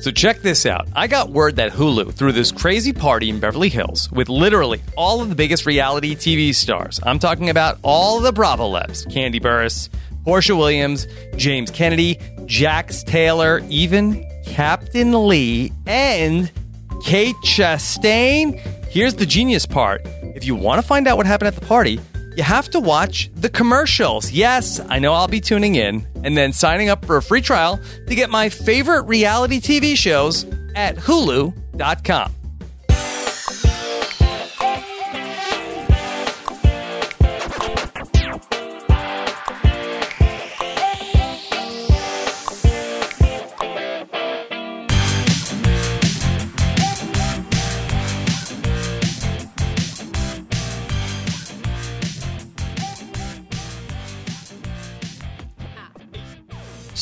So check this out. I got word that Hulu threw this crazy party in Beverly Hills with literally all of the biggest reality TV stars. I'm talking about all the Bravo Lebs, Kandi Burruss, Porsha Williams, James Kennedy, Jax Taylor, even Captain Lee, and Kate Chastain. Here's the genius part. If you want to find out what happened at the party, you have to watch the commercials. Yes, I know I'll be tuning in and then signing up for a free trial to get my favorite reality TV shows at hulu.com.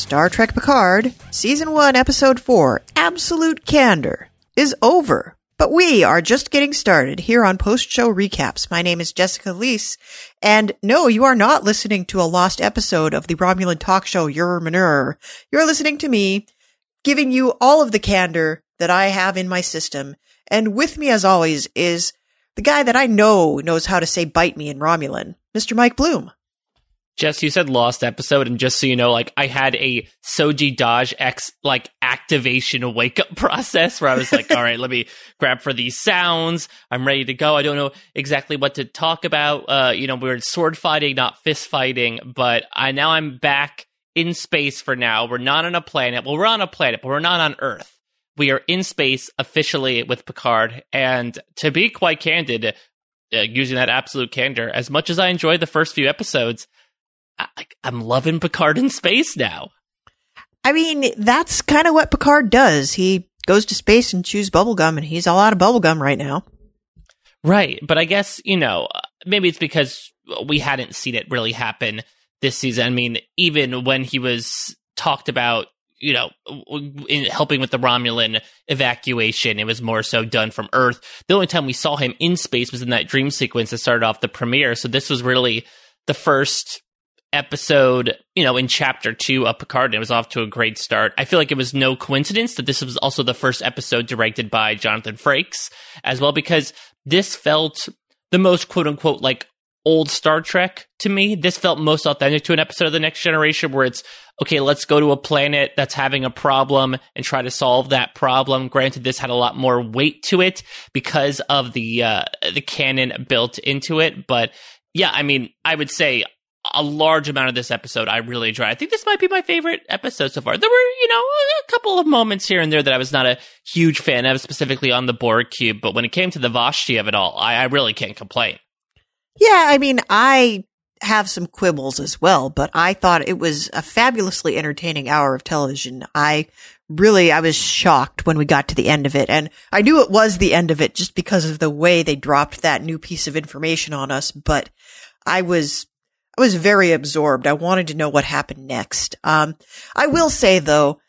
Star Trek Picard, Season 1, Episode 4, Absolute Candor, is over. But we are just getting started here on post show recaps. My name is Jessica Liese, and no, you are not listening to a lost episode of the Romulan talk show Your Manure. You're listening to me giving you all of the candor that I have in my system. And with me, as always, is the guy that I know knows how to say bite me in Romulan, Mr. Mike Bloom. Jess, you said lost episode, and just so you know, like I had a Soji Dodge X like activation wake up process where I was like, all right, let me grab for these sounds. I'm ready to go. I don't know exactly what to talk about. Uh, you know, we are sword fighting, not fist fighting, but I now I'm back in space for now. We're not on a planet. Well, we're on a planet, but we're not on Earth. We are in space officially with Picard, and to be quite candid, uh, using that absolute candor, as much as I enjoyed the first few episodes. I, I'm loving Picard in space now. I mean, that's kind of what Picard does. He goes to space and chews bubblegum, and he's all out of bubblegum right now. Right. But I guess, you know, maybe it's because we hadn't seen it really happen this season. I mean, even when he was talked about, you know, in helping with the Romulan evacuation, it was more so done from Earth. The only time we saw him in space was in that dream sequence that started off the premiere. So this was really the first episode, you know, in chapter two of Picard, and it was off to a great start. I feel like it was no coincidence that this was also the first episode directed by Jonathan Frakes as well, because this felt the most quote unquote like old Star Trek to me. This felt most authentic to an episode of The Next Generation where it's, okay, let's go to a planet that's having a problem and try to solve that problem. Granted, this had a lot more weight to it because of the, uh, the canon built into it. But yeah, I mean, I would say a large amount of this episode I really enjoyed. I think this might be my favorite episode so far. There were, you know, a couple of moments here and there that I was not a huge fan of, specifically on the Borg cube, but when it came to the Vashti of it all, I, I really can't complain. Yeah, I mean, I have some quibbles as well, but I thought it was a fabulously entertaining hour of television. I really, I was shocked when we got to the end of it. And I knew it was the end of it just because of the way they dropped that new piece of information on us, but I was I was very absorbed. I wanted to know what happened next. Um, I will say though,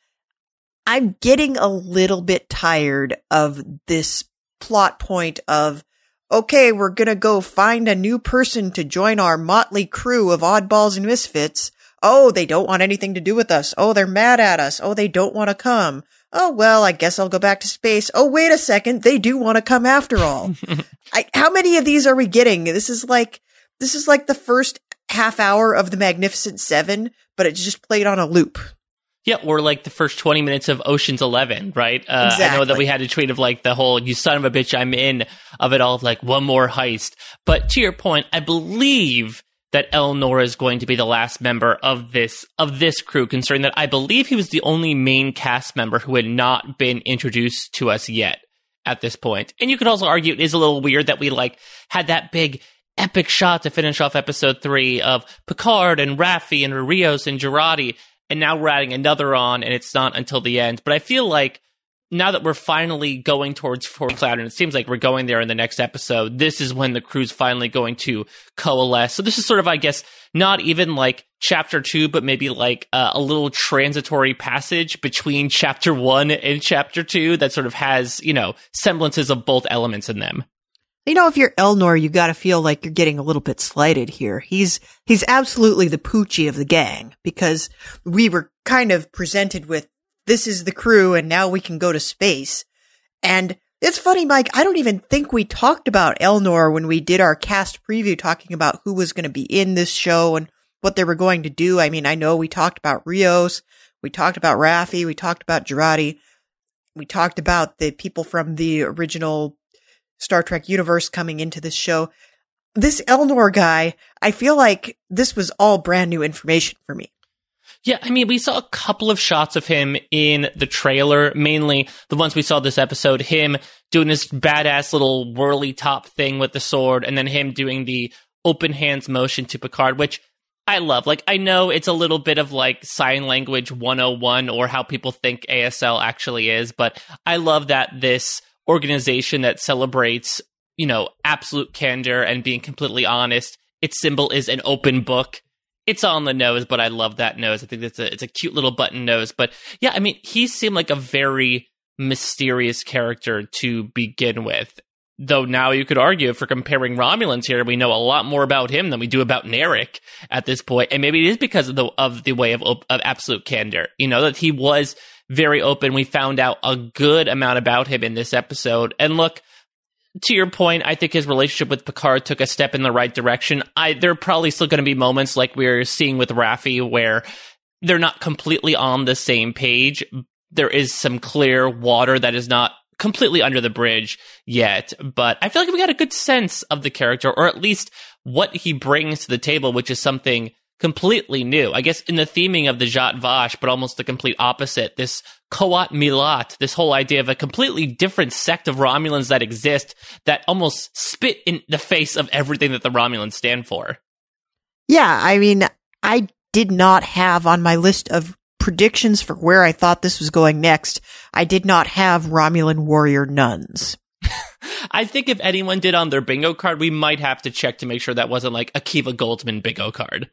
I'm getting a little bit tired of this plot point of, okay, we're going to go find a new person to join our motley crew of oddballs and misfits. Oh, they don't want anything to do with us. Oh, they're mad at us. Oh, they don't want to come. Oh, well, I guess I'll go back to space. Oh, wait a second. They do want to come after all. I, how many of these are we getting? This is like, this is like the first half hour of the Magnificent Seven, but it's just played on a loop. Yeah, or like the first 20 minutes of Ocean's 11, right? Uh, exactly. I know that we had a tweet of like the whole, you son of a bitch, I'm in of it all of like one more heist. But to your point, I believe that Elnor is going to be the last member of this, of this crew, considering that I believe he was the only main cast member who had not been introduced to us yet at this point. And you could also argue it is a little weird that we like had that big epic shot to finish off episode three of Picard and Raffi and Rios and Jurati, and now we're adding another on, and it's not until the end. But I feel like now that we're finally going towards Freecloud, and it seems like we're going there in the next episode, this is when the crew's finally going to coalesce. So this is sort of, I guess, not even like chapter two, but maybe like uh, a little transitory passage between chapter one and chapter two that sort of has, you know, semblances of both elements in them. You know, if you're Elnor, you gotta feel like you're getting a little bit slighted here. He's, he's absolutely the poochie of the gang because we were kind of presented with this is the crew and now we can go to space. And it's funny, Mike. I don't even think we talked about Elnor when we did our cast preview talking about who was going to be in this show and what they were going to do. I mean, I know we talked about Rios. We talked about Raffi. We talked about Jurati. We talked about the people from the original Star Trek universe coming into this show. This Elnor guy, I feel like this was all brand new information for me. Yeah, I mean, we saw a couple of shots of him in the trailer, mainly the ones we saw this episode, him doing this badass little whirly top thing with the sword, and then him doing the open hands motion to Picard, which I love. Like, I know it's a little bit of like sign language 101 or how people think ASL actually is, but I love that this organization that celebrates, you know, absolute candor and being completely honest, its symbol is an open book it's on the nose, but I love that nose. I think it's a it's a cute little button nose. But yeah, I mean, he seemed like a very mysterious character to begin with. Though now you could argue for comparing Romulans here, we know a lot more about him than we do about Narek at this point, and maybe it is because of the of the way of of absolute candor. You know that he was very open. We found out a good amount about him in this episode, and look, to your point, I think his relationship with Picard took a step in the right direction. I there are probably still going to be moments like we are seeing with Raffi where they're not completely on the same page. There is some clear water that is not completely under the bridge yet, but I feel like we got a good sense of the character, or at least what he brings to the table, which is something completely new. I guess in the theming of the Zhat Vash, but almost the complete opposite. This Qowat Milat, this whole idea of a completely different sect of Romulans that exist that almost spit in the face of everything that the Romulans stand for. Yeah, I mean, I did not have on my list of predictions for where I thought this was going next. I did not have Romulan warrior nuns. I think if anyone did on their bingo card, we might have to check to make sure that wasn't like Akiva Goldsman bingo card.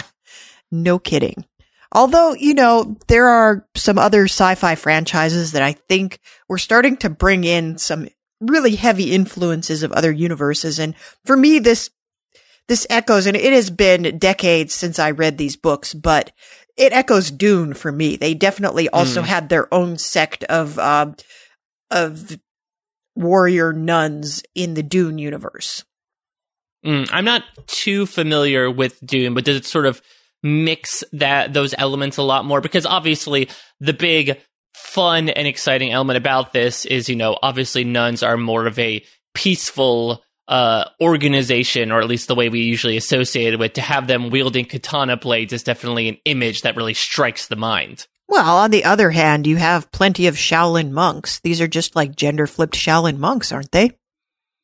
no kidding. Although, you know, there are some other sci-fi franchises that I think we're starting to bring in some really heavy influences of other universes. And for me, this, this echoes, and it has been decades since I read these books, but it echoes Dune for me. They definitely also mm. had their own sect of, uh, of warrior nuns in the Dune universe. Mm, I'm not too familiar with Dune, but does it sort of mix that those elements a lot more? Because obviously, the big fun and exciting element about this is, you know, obviously nuns are more of a peaceful uh, organization, or at least the way we usually associate it with. To have them wielding katana blades is definitely an image that really strikes the mind. Well, on the other hand, you have plenty of Shaolin monks. These are just like gender flipped Shaolin monks, aren't they?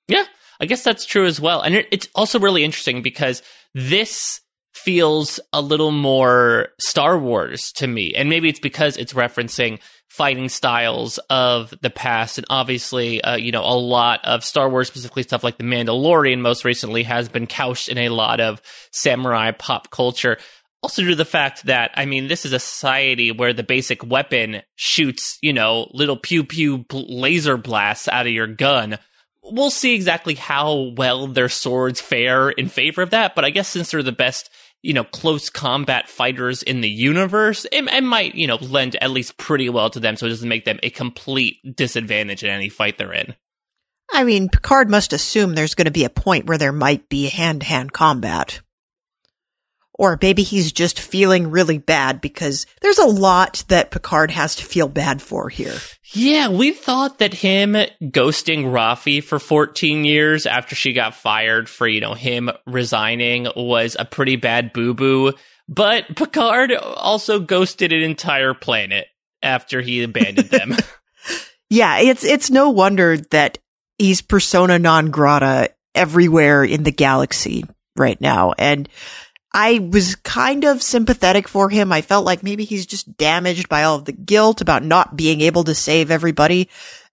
Yeah, I guess that's true as well. And it's also really interesting because this feels a little more Star Wars to me. And maybe it's because it's referencing fighting styles of the past. And obviously, uh, you know, a lot of Star Wars, specifically stuff like The Mandalorian, most recently has been couched in a lot of samurai pop culture. Also, due to the fact that, I mean, this is a society where the basic weapon shoots, you know, little pew pew laser blasts out of your gun. We'll see exactly how well their swords fare in favor of that, but I guess since they're the best, you know, close combat fighters in the universe, it, it might, you know, lend at least pretty well to them so it doesn't make them a complete disadvantage in any fight they're in. I mean, Picard must assume there's going to be a point where there might be hand to hand combat. Or maybe he's just feeling really bad because there's a lot that Picard has to feel bad for here. Yeah, we thought that him ghosting Raffi for 14 years after she got fired for, you know, him resigning was a pretty bad boo boo. But Picard also ghosted an entire planet after he abandoned them. yeah, it's, it's no wonder that he's persona non grata everywhere in the galaxy right now. And I was kind of sympathetic for him. I felt like maybe he's just damaged by all of the guilt about not being able to save everybody.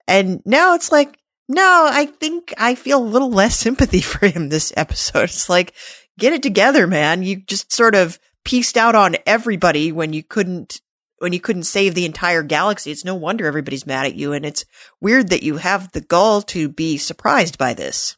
And now it's like, no, I think I feel a little less sympathy for him this episode. It's like, get it together, man. You just sort of pieced out on everybody when you couldn't, when you couldn't save the entire galaxy. It's no wonder everybody's mad at you. And it's weird that you have the gall to be surprised by this.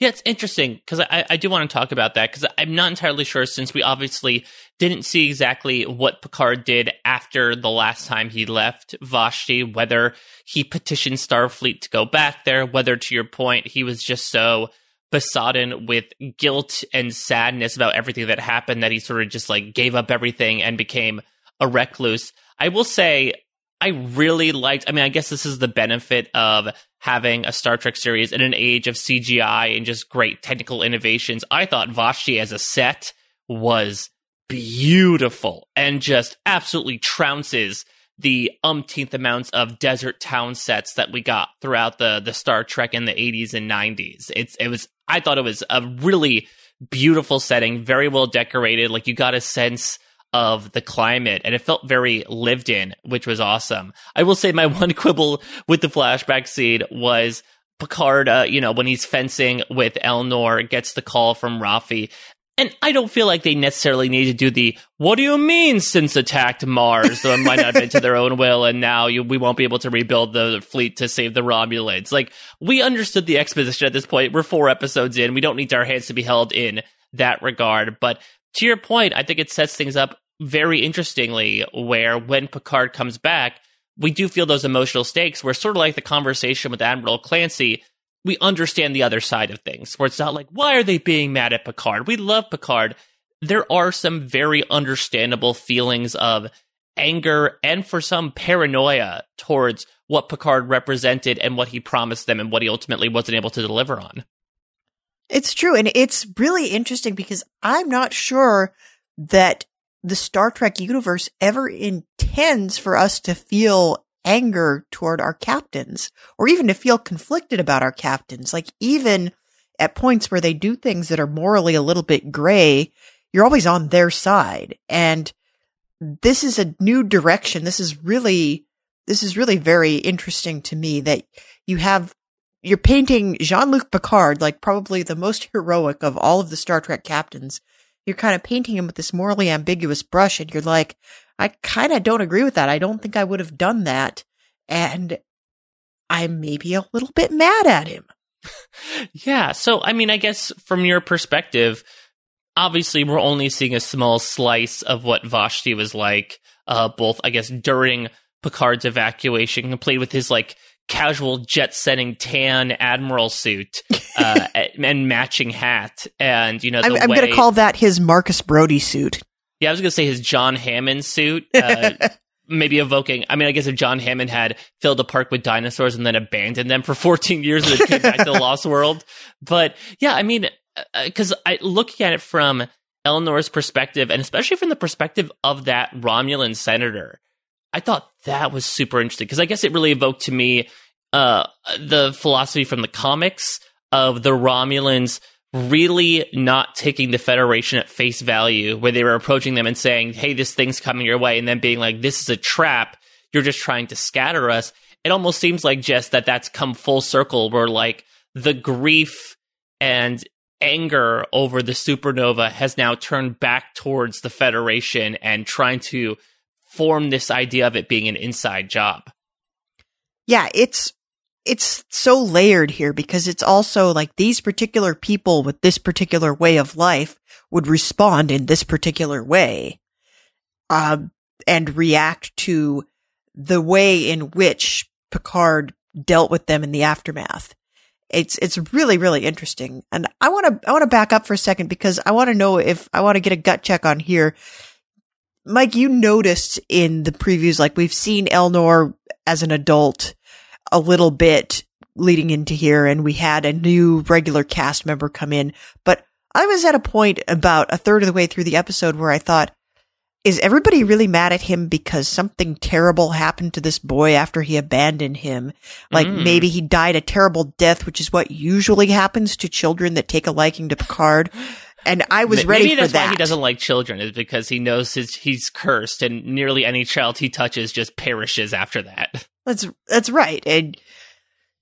Yeah, it's interesting because I, I do want to talk about that because I'm not entirely sure since we obviously didn't see exactly what Picard did after the last time he left Vashti, whether he petitioned Starfleet to go back there, whether to your point, he was just so besodden with guilt and sadness about everything that happened that he sort of just like gave up everything and became a recluse. I will say I really liked I mean I guess this is the benefit of having a Star Trek series in an age of CGI and just great technical innovations. I thought Vashti as a set was beautiful and just absolutely trounces the umpteenth amounts of desert town sets that we got throughout the the Star Trek in the 80s and 90s. It's it was I thought it was a really beautiful setting, very well decorated. Like you got a sense of the climate and it felt very lived in, which was awesome. I will say my one quibble with the flashback scene was Picard, uh, you know, when he's fencing with Elnor, gets the call from Raffi. And I don't feel like they necessarily need to do the "What do you mean since attacked Mars?" Though it might not have been to their own will, and now you, we won't be able to rebuild the fleet to save the Romulans. Like we understood the exposition at this point. We're four episodes in. We don't need our hands to be held in that regard. But to your point, I think it sets things up very interestingly. Where when Picard comes back, we do feel those emotional stakes. Where sort of like the conversation with Admiral Clancy we understand the other side of things where it's not like why are they being mad at picard we love picard there are some very understandable feelings of anger and for some paranoia towards what picard represented and what he promised them and what he ultimately wasn't able to deliver on it's true and it's really interesting because i'm not sure that the star trek universe ever intends for us to feel anger toward our captains or even to feel conflicted about our captains. Like even at points where they do things that are morally a little bit gray, you're always on their side. And this is a new direction. This is really, this is really very interesting to me that you have, you're painting Jean-Luc Picard like probably the most heroic of all of the Star Trek captains. You're kind of painting him with this morally ambiguous brush and you're like, I kind of don't agree with that. I don't think I would have done that. And I'm maybe a little bit mad at him. yeah. So, I mean, I guess from your perspective, obviously we're only seeing a small slice of what Vashti was like, uh, both, I guess, during Picard's evacuation, and played with his like casual jet setting tan admiral suit uh, and matching hat. And, you know, I'm, I'm going to call that his Marcus Brody suit. Yeah, I was gonna say his John Hammond suit. Uh, maybe evoking. I mean, I guess if John Hammond had filled a park with dinosaurs and then abandoned them for 14 years and then came back to the Lost World. But yeah, I mean, because uh, I looking at it from Elnor's perspective, and especially from the perspective of that Romulan senator, I thought that was super interesting because I guess it really evoked to me uh, the philosophy from the comics of the Romulans really not taking the Federation at face value, where they were approaching them and saying, Hey, this thing's coming your way, and then being like, This is a trap. You're just trying to scatter us. It almost seems like just that that's come full circle, where like the grief and anger over the supernova has now turned back towards the Federation and trying to form this idea of it being an inside job. Yeah, it's it's so layered here because it's also like these particular people with this particular way of life would respond in this particular way, uh, and react to the way in which Picard dealt with them in the aftermath. It's, it's really, really interesting. And I want to, I want to back up for a second because I want to know if I want to get a gut check on here. Mike, you noticed in the previews, like we've seen Elnor as an adult a little bit leading into here and we had a new regular cast member come in, but I was at a point about a third of the way through the episode where I thought, is everybody really mad at him because something terrible happened to this boy after he abandoned him? Like mm. maybe he died a terrible death, which is what usually happens to children that take a liking to Picard. And I was ready maybe for that's that. Why he doesn't like children is because he knows his, he's cursed, and nearly any child he touches just perishes after that. That's that's right. And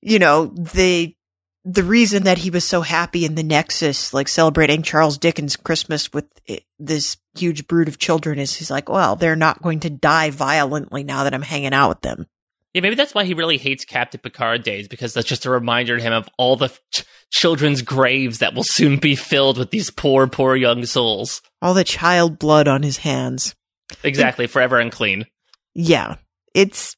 you know, the the reason that he was so happy in the Nexus, like celebrating Charles Dickens Christmas with this huge brood of children is he's like, well, they're not going to die violently now that I'm hanging out with them. Yeah, maybe that's why he really hates Captain Picard days because that's just a reminder to him of all the children's graves that will soon be filled with these poor, poor young souls. All the child blood on his hands. Exactly, forever unclean. Yeah. It's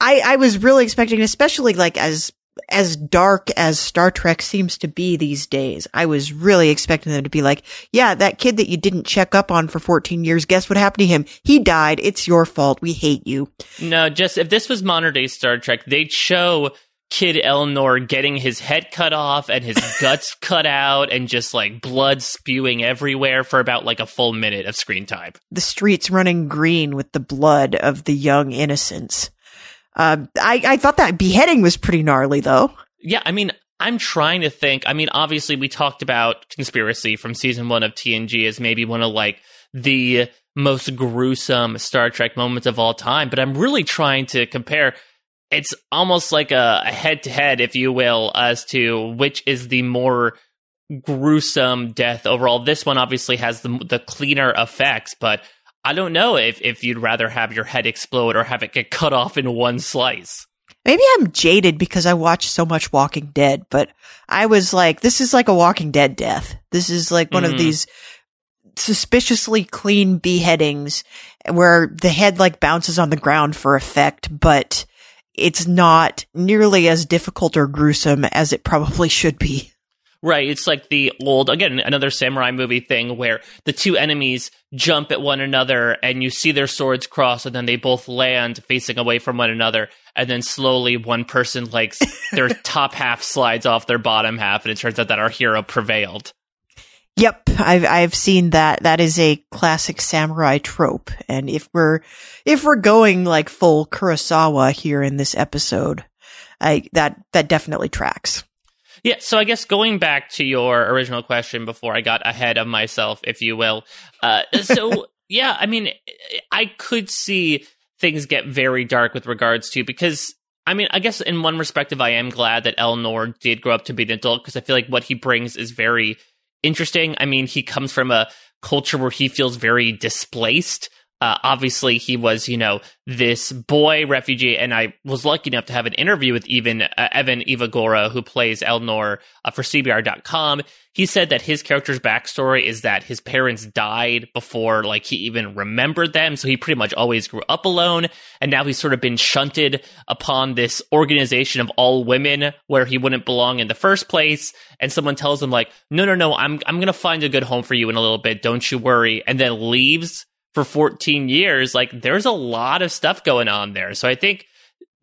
I I was really expecting especially like as as dark as Star Trek seems to be these days. I was really expecting them to be like, yeah, that kid that you didn't check up on for 14 years, guess what happened to him? He died. It's your fault. We hate you. No, just if this was modern day Star Trek, they'd show kid Elnor getting his head cut off and his guts cut out and just like blood spewing everywhere for about like a full minute of screen time. The streets running green with the blood of the young innocents. Uh, I, I thought that beheading was pretty gnarly though. Yeah, I mean, I'm trying to think. I mean, obviously, we talked about conspiracy from season one of TNG as maybe one of like the most gruesome Star Trek moments of all time, but I'm really trying to compare. It's almost like a head to head, if you will, as to which is the more gruesome death overall. This one obviously has the the cleaner effects, but I don't know if, if you'd rather have your head explode or have it get cut off in one slice. Maybe I'm jaded because I watched so much Walking Dead, but I was like, this is like a Walking Dead death. This is like one mm. of these suspiciously clean beheadings where the head like bounces on the ground for effect, but it's not nearly as difficult or gruesome as it probably should be. Right. It's like the old, again, another samurai movie thing where the two enemies jump at one another and you see their swords cross and then they both land facing away from one another. And then slowly one person, like, their top half slides off their bottom half and it turns out that our hero prevailed. Yep, I've I've seen that. That is a classic samurai trope. And if we're if we're going like full Kurosawa here in this episode, I that that definitely tracks. Yeah, so I guess going back to your original question before I got ahead of myself, if you will. Uh, so, yeah, I mean, I could see things get very dark with regards to because I mean, I guess in one perspective, I am glad that Elnor did grow up to be an adult because I feel like what he brings is very interesting. I mean, he comes from a culture where he feels very displaced. Uh, obviously, he was, you know, this boy refugee, and I was lucky enough to have an interview with even uh, Evan Evagora, who plays Elnor uh, for CBR.com. He said that his character's backstory is that his parents died before, like, he even remembered them, so he pretty much always grew up alone, and now he's sort of been shunted upon this organization of all women where he wouldn't belong in the first place, and someone tells him, like, no, no, no, I'm, I'm gonna find a good home for you in a little bit, don't you worry, and then leaves for 14 years, like there's a lot of stuff going on there. So I think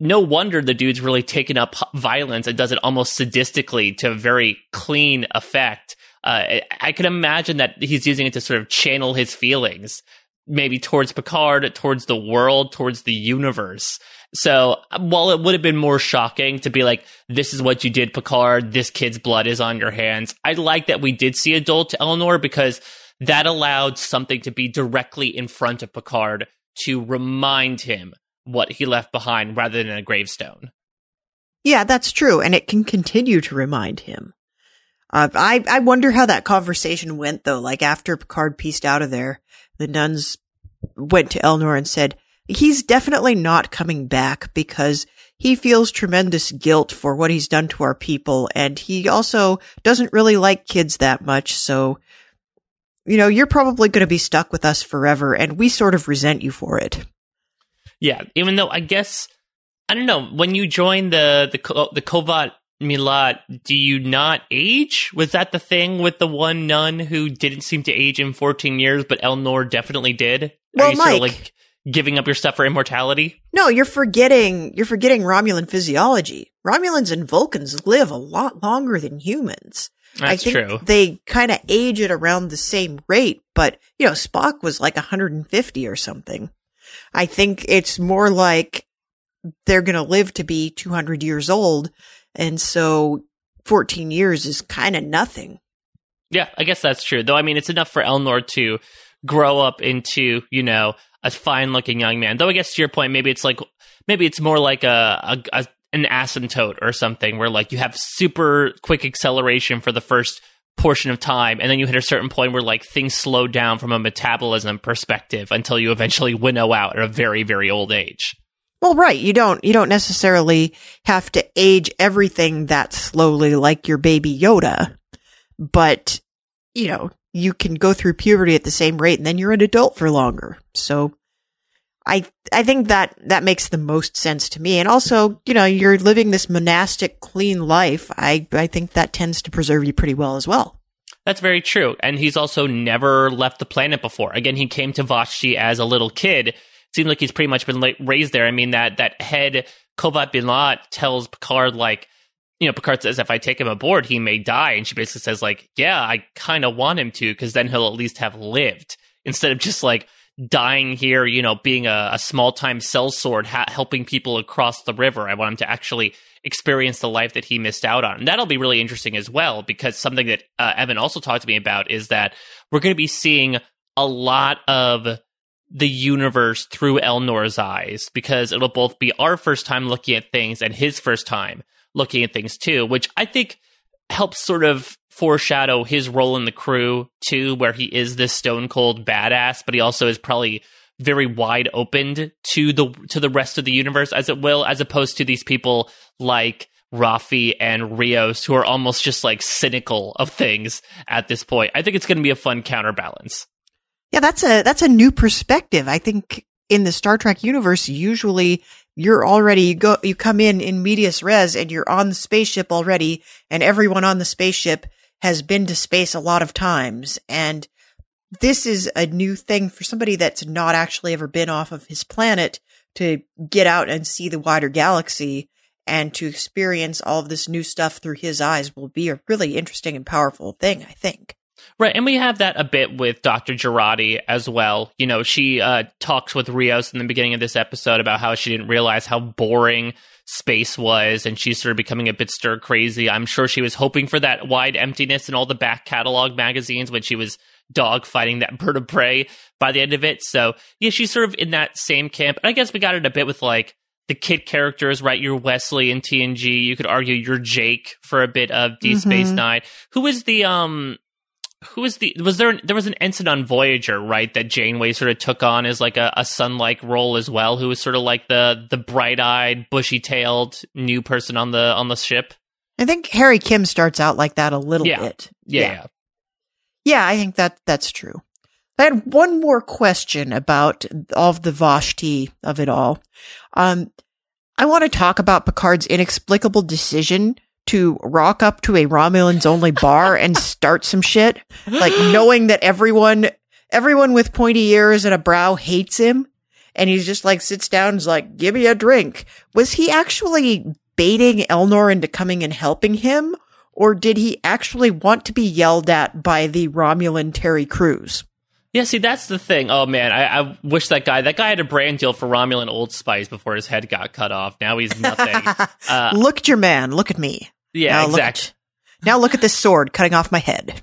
no wonder the dude's really taken up violence and does it almost sadistically to a very clean effect. Uh, I can imagine that he's using it to sort of channel his feelings, maybe towards Picard, towards the world, towards the universe. So while it would have been more shocking to be like, this is what you did, Picard, this kid's blood is on your hands, I like that we did see adult Elnor because that allowed something to be directly in front of Picard to remind him what he left behind rather than a gravestone. Yeah, that's true. And it can continue to remind him. Uh, I, I wonder how that conversation went though. Like after Picard pieced out of there, the nuns went to Elnor and said, he's definitely not coming back because he feels tremendous guilt for what he's done to our people. And he also doesn't really like kids that much. So you know, you're probably going to be stuck with us forever, and we sort of resent you for it. Yeah, even though I guess I don't know when you join the the the Qowat Milat, do you not age? Was that the thing with the one nun who didn't seem to age in 14 years, but Elnor definitely did? Well, Are you Mike, sort of like giving up your stuff for immortality? No, you're forgetting you're forgetting Romulan physiology. Romulans and Vulcans live a lot longer than humans. That's I think true. they kind of age at around the same rate, but you know, Spock was like 150 or something. I think it's more like they're going to live to be 200 years old. And so 14 years is kind of nothing. Yeah, I guess that's true. Though, I mean, it's enough for Elnor to grow up into, you know, a fine looking young man. Though, I guess to your point, maybe it's like, maybe it's more like a, a, a an asymptote or something where like you have super quick acceleration for the first portion of time and then you hit a certain point where like things slow down from a metabolism perspective until you eventually winnow out at a very very old age Well, right. You don't, you don't necessarily have to age everything that slowly like your baby Yoda, but you know, you can go through puberty at the same rate and then you're an adult for longer. So I, I think that that makes the most sense to me. And also, you know, you're living this monastic clean life. I, I think that tends to preserve you pretty well as well. That's very true. And he's also never left the planet before. Again, he came to Vashti as a little kid seems like he's pretty much been raised there. I mean, that that head Qowat Milat tells Picard like, you know, Picard says if I take him aboard, he may die, and she basically says like, yeah, I kind of want him to because then he'll at least have lived instead of just like dying here, you know, being a, a small time sellsword ha- helping people across the river. I want him to actually experience the life that he missed out on. And that'll be really interesting as well because something that uh, Evan also talked to me about is that we're going to be seeing a lot of the universe through Elnor's eyes because it'll both be our first time looking at things and his first time looking at things too, which I think helps sort of foreshadow his role in the crew too, where he is this stone cold badass, but he also is probably very wide opened to the to the rest of the universe, as it will, as opposed to these people like Raffi and Rios, who are almost just like cynical of things at this point. I think it's going to be a fun counterbalance. Yeah, that's a that's a new perspective. I think in the Star Trek universe, usually you're already you go you come in in medias res and you're on the spaceship already, and everyone on the spaceship has been to space a lot of times, and this is a new thing for somebody that's not actually ever been off of his planet to get out and see the wider galaxy and to experience all of this new stuff through his eyes will be a really interesting and powerful thing, I think. Right, and we have that a bit with Dr. Jurati as well. You know, she uh, talks with Rios in the beginning of this episode about how she didn't realize how boring space was, and she's sort of becoming a bit stir crazy. I'm sure she was hoping for that wide emptiness in all the back catalog magazines when she was dog fighting that bird of prey by the end of it. So, yeah, she's sort of in that same camp. And I guess we got it a bit with like the kid characters, right? You're Wesley in TNG. You could argue you're Jake for a bit of D Space mm-hmm. Nine. Who is the um who was the was there there was an ensign on Voyager right that Janeway sort of took on as like a, a son like role as well who was sort of like the the bright eyed bushy tailed new person on the on the ship. I think Harry Kim starts out like that a little yeah. bit. Yeah. yeah, yeah, I think that that's true. I had one more question about all of the Vashti of it all. Um, I want to talk about Picard's inexplicable decision to rock up to a Romulans only bar and start some shit, like knowing that everyone, everyone with pointy ears and a brow hates him. And he's just like sits down and is like, give me a drink. Was he actually baiting Elnor into coming and helping him? Or did he actually want to be yelled at by the Romulan Terry Crews? Yeah, see, that's the thing. Oh man, I, I, wish that guy that guy had a brand deal for Romulan Old Spice before his head got cut off. Now he's nothing. uh, look at your man. Look at me. Yeah, now exactly. Look at, now look at this sword cutting off my head.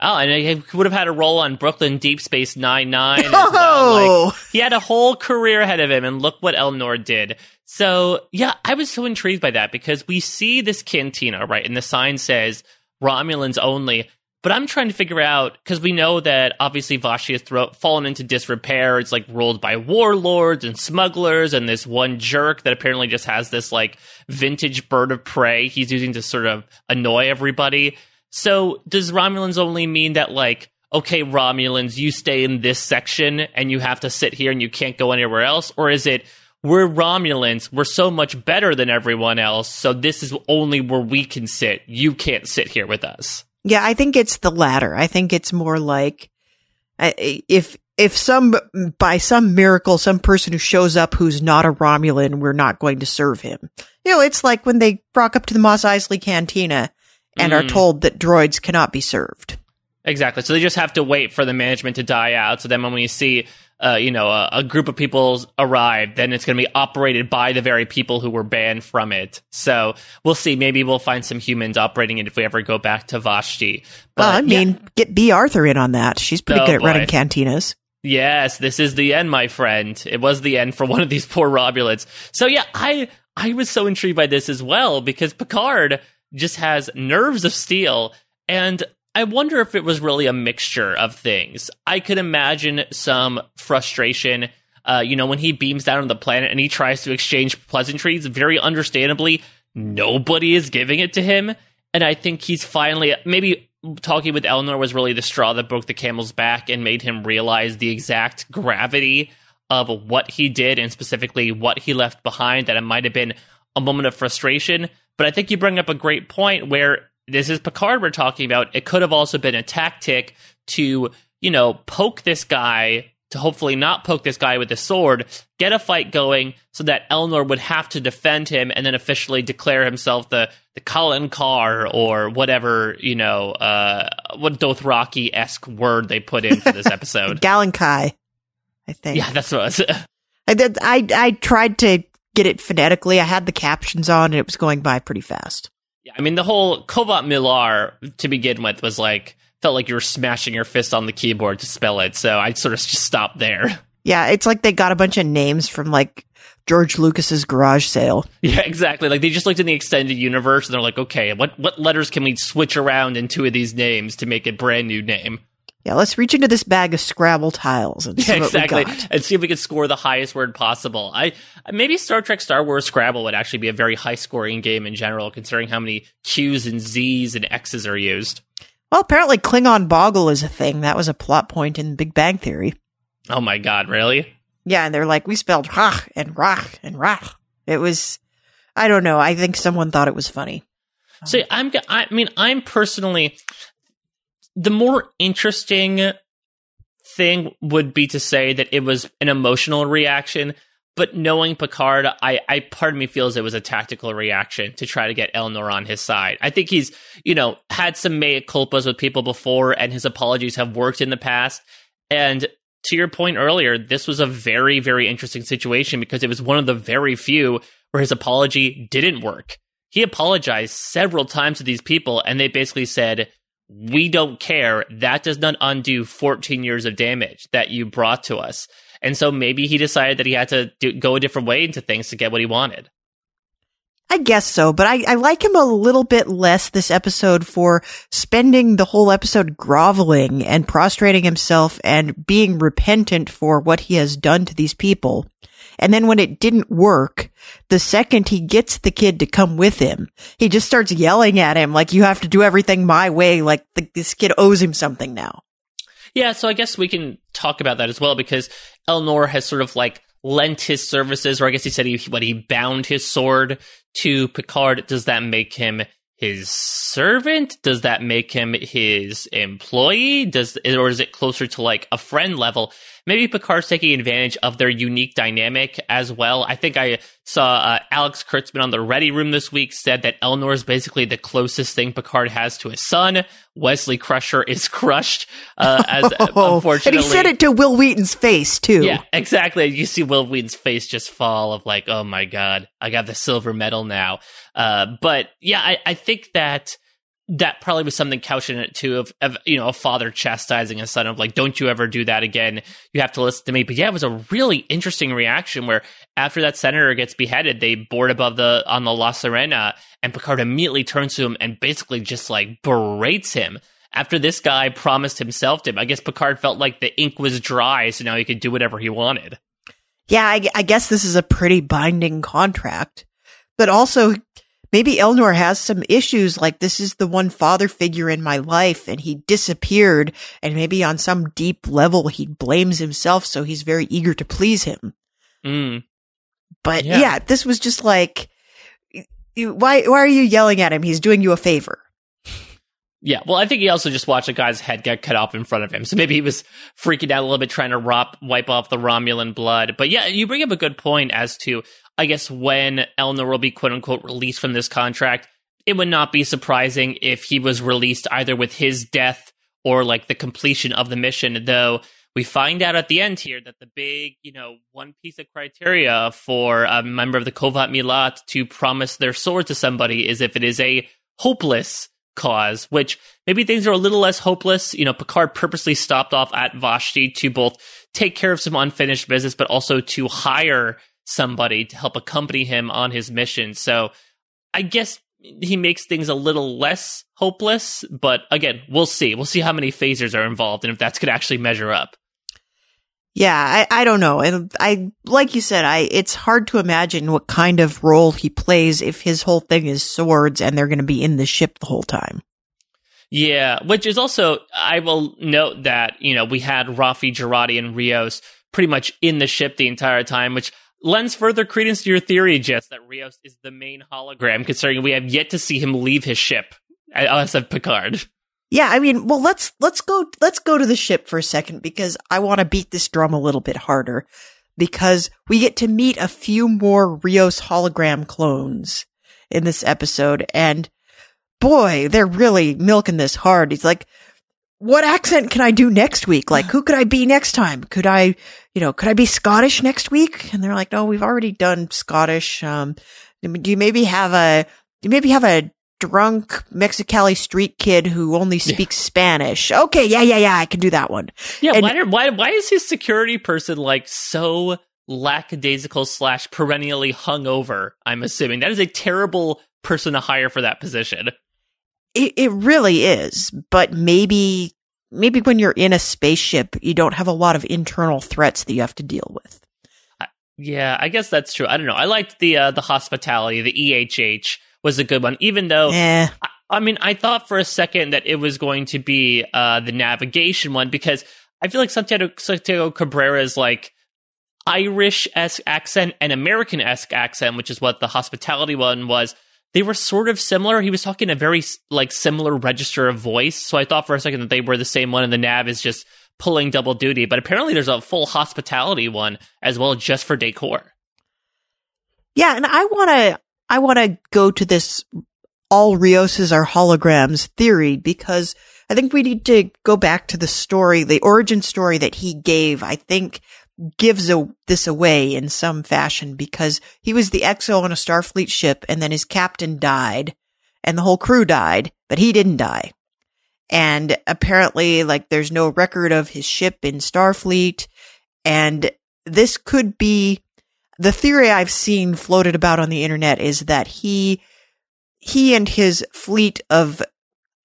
Oh, and he would have had a role on Brooklyn Deep Space Nine Nine. Oh! Well. Like, oh! he had a whole career ahead of him, and look what Elnor did. So, yeah, I was so intrigued by that because we see this cantina, right? And the sign says Romulans only. But I'm trying to figure out because we know that obviously Vashti has thro- fallen into disrepair. It's like ruled by warlords and smugglers, and this one jerk that apparently just has this like vintage bird of prey he's using to sort of annoy everybody. So does Romulans only mean that like okay, Romulans, you stay in this section and you have to sit here and you can't go anywhere else, or is it? We're Romulans. We're so much better than everyone else. So this is only where we can sit. You can't sit here with us. Yeah, I think it's the latter. I think it's more like if if some by some miracle some person who shows up who's not a Romulan, we're not going to serve him. You know, it's like when they rock up to the Mos Eisley Cantina and mm. are told that droids cannot be served. Exactly. So they just have to wait for the management to die out. So then when we see uh, you know, a, a, group of people arrive, then it's going to be operated by the very people who were banned from it. So we'll see. Maybe we'll find some humans operating it if we ever go back to Vashti. But, I mean, yeah. get Bea Arthur in on that. She's pretty oh, good at boy. running cantinas. Yes, this is the end, my friend. It was the end for one of these poor Romulans. So yeah, I I was so intrigued by this as well because Picard just has nerves of steel and I wonder if it was really a mixture of things. I could imagine some frustration Uh, you know, when he beams down on the planet and he tries to exchange pleasantries, very understandably, nobody is giving it to him. And I think he's finally maybe talking with Elnor was really the straw that broke the camel's back and made him realize the exact gravity of what he did and specifically what he left behind. That it might have been a moment of frustration. But I think you bring up a great point where this is Picard we're talking about. It could have also been a tactic to, you know, poke this guy to hopefully not poke this guy with a sword, get a fight going so that Elnor would have to defend him and then officially declare himself the the Colin Carr or whatever, you know, uh what Dothraki esque word they put in for this episode. Gallifrey, I think. yeah, that's what it was. I did I I tried to get it phonetically. I had the captions on and it was going by pretty fast. Yeah, I mean the whole Qowat Milat to begin with was like felt like you were smashing your fist on the keyboard to spell it. So I sort of just stopped there. Yeah, it's like they got a bunch of names from like George Lucas's garage sale. Yeah, exactly. Like they just looked in the extended universe and they're like, okay, what what letters can we switch around in two of these names to make a brand new name? Yeah, let's reach into this bag of Scrabble tiles and see Yeah, exactly, what we got. and see if we can score the highest word possible. I maybe Star Trek Star Wars Scrabble would actually be a very high scoring game in general, considering how many Q's and Z's and X's are used. Well, apparently Klingon Boggle is a thing. That was a plot point in Big Bang Theory. Oh my god, really? Yeah, and they're like, we spelled Rach and Rach and Rach. It was, I don't know. I think someone thought it was funny. So I'm, I mean, I'm personally the more interesting thing would be to say that it was an emotional reaction, but knowing Picard, I, I part of me feels it was a tactical reaction to try to get Elnor on his side. I think he's, you know, had some mea culpas with people before, and his apologies have worked in the past. And to your point earlier, this was a very, very interesting situation because it was one of the very few where his apology didn't work. He apologized several times to these people, and they basically said, We don't care. That does not undo 14 years of damage that you brought to us. And so maybe he decided that he had to do, go a different way into things to get what he wanted. I guess so, but I, I like him a little bit less this episode for spending the whole episode groveling and prostrating himself and being repentant for what he has done to these people. And then when it didn't work, the second he gets the kid to come with him, he just starts yelling at him like, you have to do everything my way. Like the, this kid owes him something now. Yeah, so I guess we can talk about that as well because Elnor has sort of like lent his services, or I guess he said he what he bound his sword to Picard. Does that make him his servant? Does that make him his employee? Does or is it closer to like a friend level? Maybe Picard's taking advantage of their unique dynamic as well. I think I saw uh, Alex Kurtzman on the Ready Room this week said that Elnor is basically the closest thing Picard has to his son. Wesley Crusher is crushed, uh, as Oh, unfortunately. and he said it to Wil Wheaton's face too. Yeah, exactly. You see Wil Wheaton's face just fall of like, oh my god, I got the silver medal now. Uh, but yeah, I, I think that that probably was something couched in it too of, of you know a father chastising a son of like, don't you ever do that again. You have to listen to me. But yeah, it was a really interesting reaction where after that senator gets beheaded, they board above the on the La Sirena, and Picard immediately turns to him and basically just like berates him after this guy promised himself to him. I guess Picard felt like the ink was dry, so now he could do whatever he wanted. Yeah, I, I guess this is a pretty binding contract, but also maybe Elnor has some issues. Like this is the one father figure in my life and he disappeared and maybe on some deep level he blames himself. So he's very eager to please him. Mm. But Yeah. yeah, this was just like, why, why are you yelling at him? He's doing you a favor. Yeah, well, I think he also just watched a guy's head get cut off in front of him, so maybe he was freaking out a little bit, trying to rop, wipe off the Romulan blood. But yeah, you bring up a good point as to, I guess, when Elnor will be quote unquote released from this contract. It would not be surprising if he was released either with his death or like the completion of the mission. Though we find out at the end here that the big, you know, one piece of criteria for a member of the Qowat Milat to promise their sword to somebody is if it is a hopeless cause, which maybe things are a little less hopeless. You know, Picard purposely stopped off at Vashti to both take care of some unfinished business, but also to hire somebody to help accompany him on his mission. So I guess he makes things a little less hopeless, but again, we'll see. We'll see how many phasers are involved and if that's could actually measure up. Yeah, I, I don't know. And I, like you said, I, it's hard to imagine what kind of role he plays if his whole thing is swords and they're going to be in the ship the whole time. Yeah, which is also, I will note that, you know, we had Raffi, Jurati, and Rios pretty much in the ship the entire time, which lends further credence to your theory, Jess, that Rios is the main hologram, considering we have yet to see him leave his ship uh, as of Picard. Yeah, I mean, well, let's let's go let's go to the ship for a second because I want to beat this drum a little bit harder because we get to meet a few more Rios hologram clones in this episode and boy, they're really milking this hard. He's like, what accent can I do next week? Like, who could I be next time? Could I, you know, could I be Scottish next week? And they're like, no, we've already done Scottish. Um, do you maybe have a, do you maybe have a drunk Mexicali street kid who only speaks yeah. Spanish. Okay, yeah, yeah, yeah, I can do that one. Yeah, and, why, why, why is his security person like so lackadaisical slash perennially hungover? I'm assuming that is a terrible person to hire for that position. It, it really is, but maybe maybe when you're in a spaceship, you don't have a lot of internal threats that you have to deal with. yeah, I guess that's true. I don't know. I liked the uh, the hospitality, the EHH was a good one, even though. I, I, mean, I thought for a second that it was going to be uh, the navigation one because I feel like Santiago, Santiago Cabrera's like Irish esque accent and American esque accent, which is what the hospitality one was. They were sort of similar. He was talking a very like similar register of voice, so I thought for a second that they were the same one, and the nav is just pulling double duty. But apparently, there's a full hospitality one as well, just for decor. Yeah, and I want to I want to go to this all Rioses are holograms theory because I think we need to go back to the story, the origin story that he gave. I think gives a, this away in some fashion because he was the XO on a Starfleet ship and then his captain died and the whole crew died, but he didn't die. And apparently, like, there's no record of his ship in Starfleet. And this could be the theory I've seen floated about on the internet is that he, he and his fleet of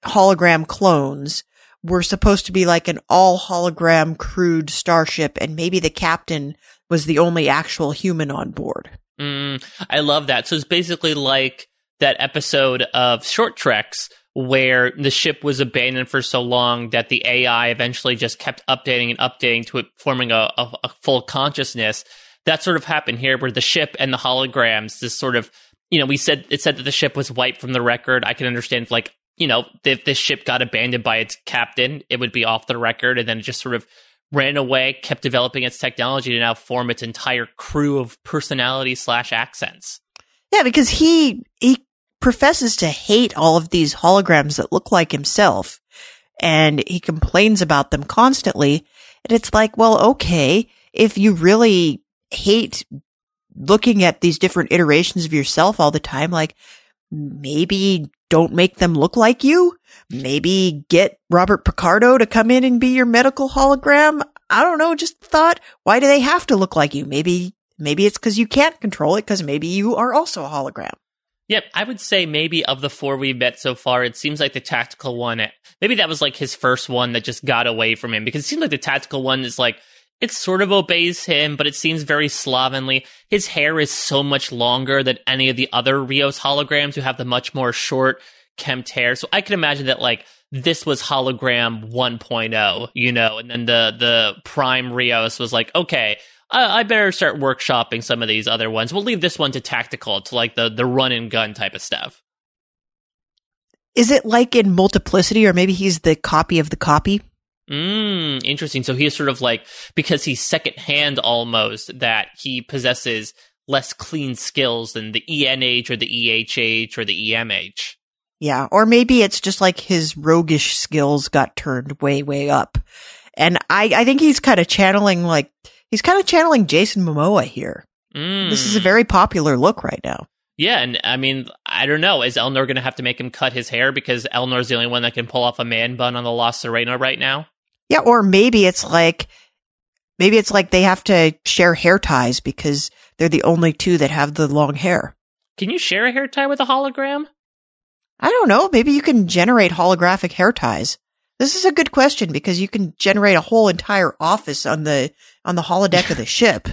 hologram clones were supposed to be like an all hologram crewed starship and maybe the captain was the only actual human on board. Mm, I love that. So it's basically like that episode of Short Treks where the ship was abandoned for so long that the AI eventually just kept updating and updating to it, forming a, a, a full consciousness that sort of happened here where the ship and the holograms, this sort of, you know, we said, it said that the ship was wiped from the record. I can understand, like, you know, if this ship got abandoned by its captain, it would be off the record and then it just sort of ran away, kept developing its technology to now form its entire crew of personality slash accents. Yeah, because he, he professes to hate all of these holograms that look like himself and he complains about them constantly. And it's like, well, okay, if you really hate looking at these different iterations of yourself all the time. Like maybe don't make them look like you. Maybe get Robert Picardo to come in and be your medical hologram. I don't know. Just thought, why do they have to look like you? Maybe, maybe it's because you can't control it because maybe you are also a hologram. Yep, I would say maybe of the four we've met so far, it seems like the tactical one. Eh, maybe that was like his first one that just got away from him because it seems like the tactical one is like it sort of obeys him, but it seems very slovenly. His hair is so much longer than any of the other Rios holograms who have the much more short, kempt hair. So I can imagine that like this was hologram 1.0, you know, and then the the prime Rios was like, okay, I, I better start workshopping some of these other ones. We'll leave this one to tactical, to like the the run and gun type of stuff. Is it like in multiplicity, or maybe he's the copy of the copy? Mm, interesting. So he's sort of like because he's secondhand almost that he possesses less clean skills than the ENH or the EHH or the EMH. Yeah, or maybe it's just like his roguish skills got turned way, way up. And I, I think he's kind of channeling like he's kind of channeling Jason Momoa here. Mm. This is a very popular look right now. Yeah, and I mean, I don't know. Is Elnor going to have to make him cut his hair because Elnor's the only one that can pull off a man bun on the La Sirena right now? Yeah, or maybe it's like maybe it's like they have to share hair ties because they're the only two that have the long hair. Can you share a hair tie with a hologram? I don't know. Maybe you can generate holographic hair ties. This is a good question because you can generate a whole entire office on the on the holodeck of the ship.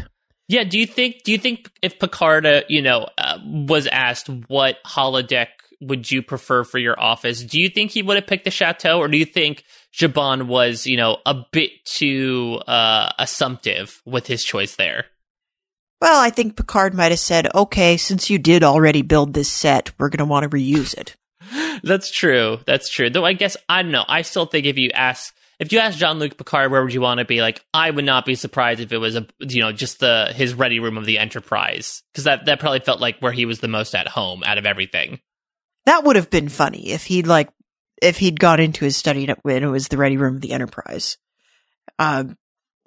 Yeah, do you think do you think if Picard, uh, you know, uh, was asked what holodeck would you prefer for your office, do you think he would have picked the chateau, or do you think Zhaban was, you know, a bit too uh, assumptive with his choice there? Well, I think Picard might have said, "Okay, since you did already build this set, we're going to want to reuse it." That's true. That's true. Though I guess I don't know. I still think if you ask if you ask Jean Luc Picard where would you want to be, like I would not be surprised if it was a you know just the his ready room of the Enterprise because that that probably felt like where he was the most at home out of everything. That would have been funny if he'd like if he'd gone into his study when it was the ready room of the Enterprise. Um,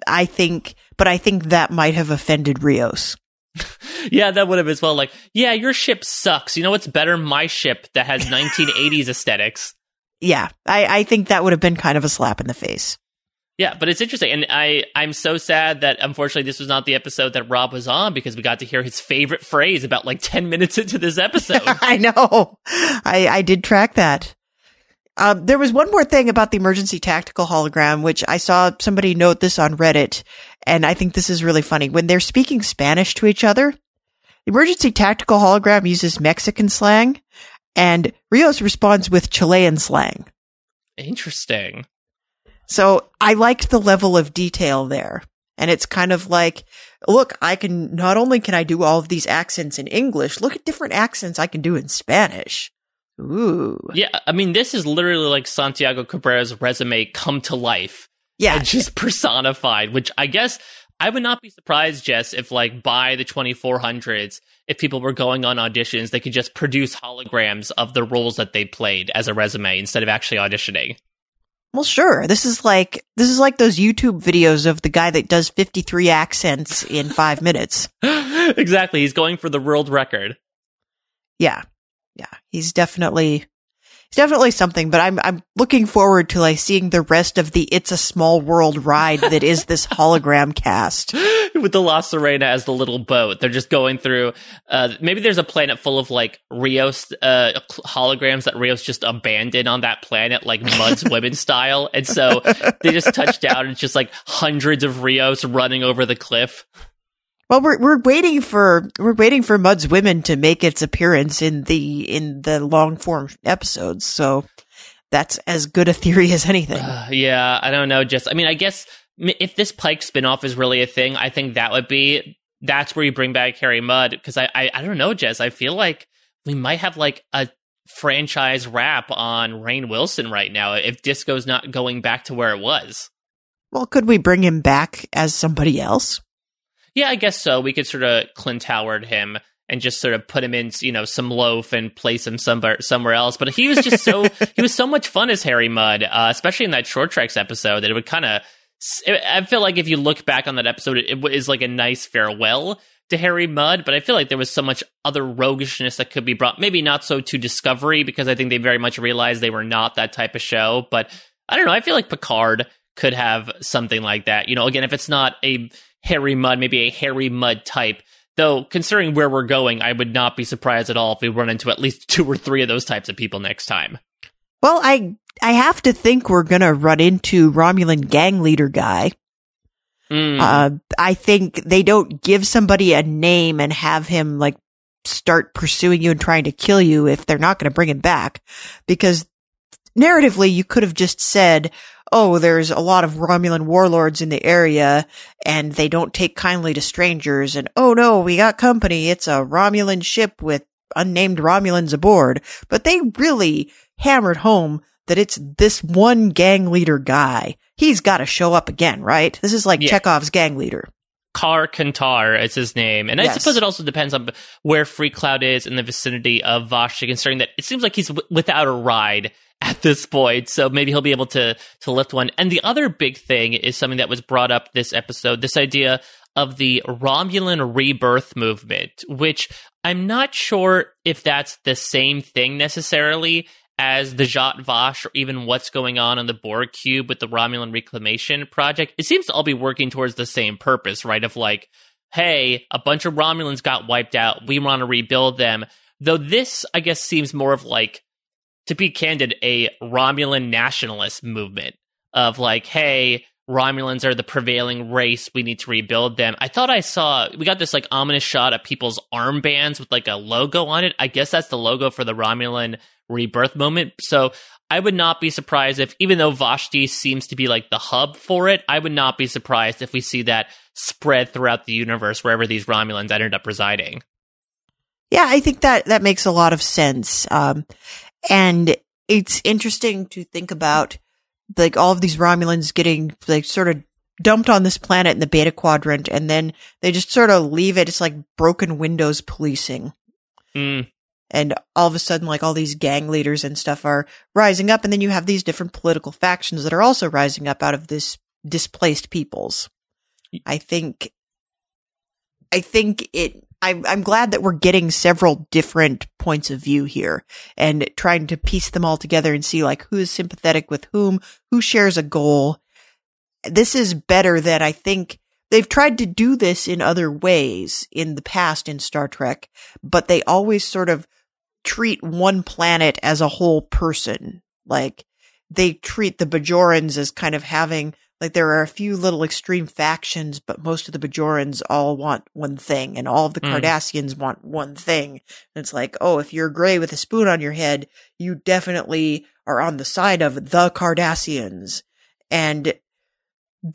I think, but I think that might have offended Rios. yeah, that would have as well. Like, yeah, your ship sucks. You know what's better? My ship that has 1980s aesthetics. Yeah, I, I think that would have been kind of a slap in the face. Yeah, but it's interesting, and I I'm so sad that unfortunately this was not the episode that Rob was on because we got to hear his favorite phrase about like ten minutes into this episode. I know, I I did track that. Um, there was one more thing about the emergency tactical hologram, which I saw somebody note this on Reddit, and I think this is really funny. When they're speaking Spanish to each other, the emergency tactical hologram uses Mexican slang, and Rios responds with Chilean slang. Interesting. So I liked the level of detail there. And it's kind of like, look, I can, not only can I do all of these accents in English, look at different accents I can do in Spanish. Ooh. Yeah, I mean, this is literally like Santiago Cabrera's resume come to life. Yeah. Just personified, which I guess I would not be surprised, Jess, if like by the 2400s, if people were going on auditions, they could just produce holograms of the roles that they played as a resume instead of actually auditioning. Well, sure. This is like this is like those YouTube videos of the guy that does 53 accents in 5 minutes. exactly. He's going for the world record. Yeah. Yeah. He's definitely it's definitely something, but I'm I'm looking forward to like seeing the rest of the It's a Small World ride that is this hologram cast. With the La Sirena as the little boat. They're just going through uh maybe there's a planet full of like Rios uh holograms that Rios just abandoned on that planet, like Mudd's women style. And so they just touch down and it's just like hundreds of Rios running over the cliff. Well, we're we're waiting for we're waiting for Mudd's women to make its appearance in the in the long form episodes. So that's as good a theory as anything. Uh, yeah, I don't know. Just I mean, I guess if this Pike spinoff is really a thing, I think that would be that's where you bring back Harry Mudd because I, I I don't know, Jess. I feel like we might have like a franchise wrap on Rainn Wilson right now if Disco's not going back to where it was. Well, could we bring him back as somebody else? Yeah, I guess so. We could sort of Clint Howard him and just sort of put him in, you know, some loaf and place him somewhere somewhere else. But he was just so he was so much fun as Harry Mudd, uh, especially in that Short Treks episode. That it would kind of. I feel like if you look back on that episode, it, it is like a nice farewell to Harry Mudd. But I feel like there was so much other roguishness that could be brought. Maybe not so to Discovery because I think they very much realized they were not that type of show. But I don't know. I feel like Picard could have something like that. You know, again, if it's not a Harry Mudd, maybe a Harry Mudd type. Though, considering where we're going, I would not be surprised at all if we run into at least two or three of those types of people next time. Well, I I have to think we're gonna run into Romulan gang leader guy. Mm. Uh, I think they don't give somebody a name and have him like start pursuing you and trying to kill you if they're not going to bring him back, because narratively you could have just said, oh, there's a lot of Romulan warlords in the area and they don't take kindly to strangers. And oh no, we got company. It's a Romulan ship with unnamed Romulans aboard. But they really hammered home that it's this one gang leader guy. He's got to show up again, right? This is like Yeah. Chekhov's gang leader. Kar Kantar is his name. And I Yes. suppose it also depends on where Freecloud is in the vicinity of Vashti, considering that it seems like he's w- without a ride at this point. So maybe he'll be able to, to lift one. And the other big thing is something that was brought up this episode, this idea of the Romulan rebirth movement, which I'm not sure if that's the same thing necessarily as the Zhat Vash or even what's going on on the Borg Cube with the Romulan Reclamation Project. It seems to all be working towards the same purpose, right? Of like, hey, a bunch of Romulans got wiped out. We want to rebuild them. Though this, I guess, seems more of like to be candid, a Romulan nationalist movement of like, hey, Romulans are the prevailing race. We need to rebuild them. I thought I saw we got this like ominous shot of people's armbands with like a logo on it. I guess that's the logo for the Romulan rebirth moment. So I would not be surprised if, even though Vashti seems to be like the hub for it, I would not be surprised if we see that spread throughout the universe wherever these Romulans ended up residing. Yeah, I think that that makes a lot of sense. Um, and it's interesting to think about like all of these Romulans getting like sort of dumped on this planet in the beta quadrant and then they just sort of leave it. It's like broken windows policing. Mm. And all of a sudden, like all these gang leaders and stuff are rising up. And then you have these different political factions that are also rising up out of this displaced peoples. I think, I think it, I'm, I'm glad that we're getting several different points of view here and trying to piece them all together and see like who is sympathetic with whom, who shares a goal. This is better than I think they've tried to do this in other ways in the past in Star Trek, but they always sort of treat one planet as a whole person. Like they treat the Bajorans as kind of having like there are a few little extreme factions, but most of the Bajorans all want one thing and all of the mm. Cardassians want one thing. And it's like, oh, if you're gray with a spoon on your head, you definitely are on the side of the Cardassians. And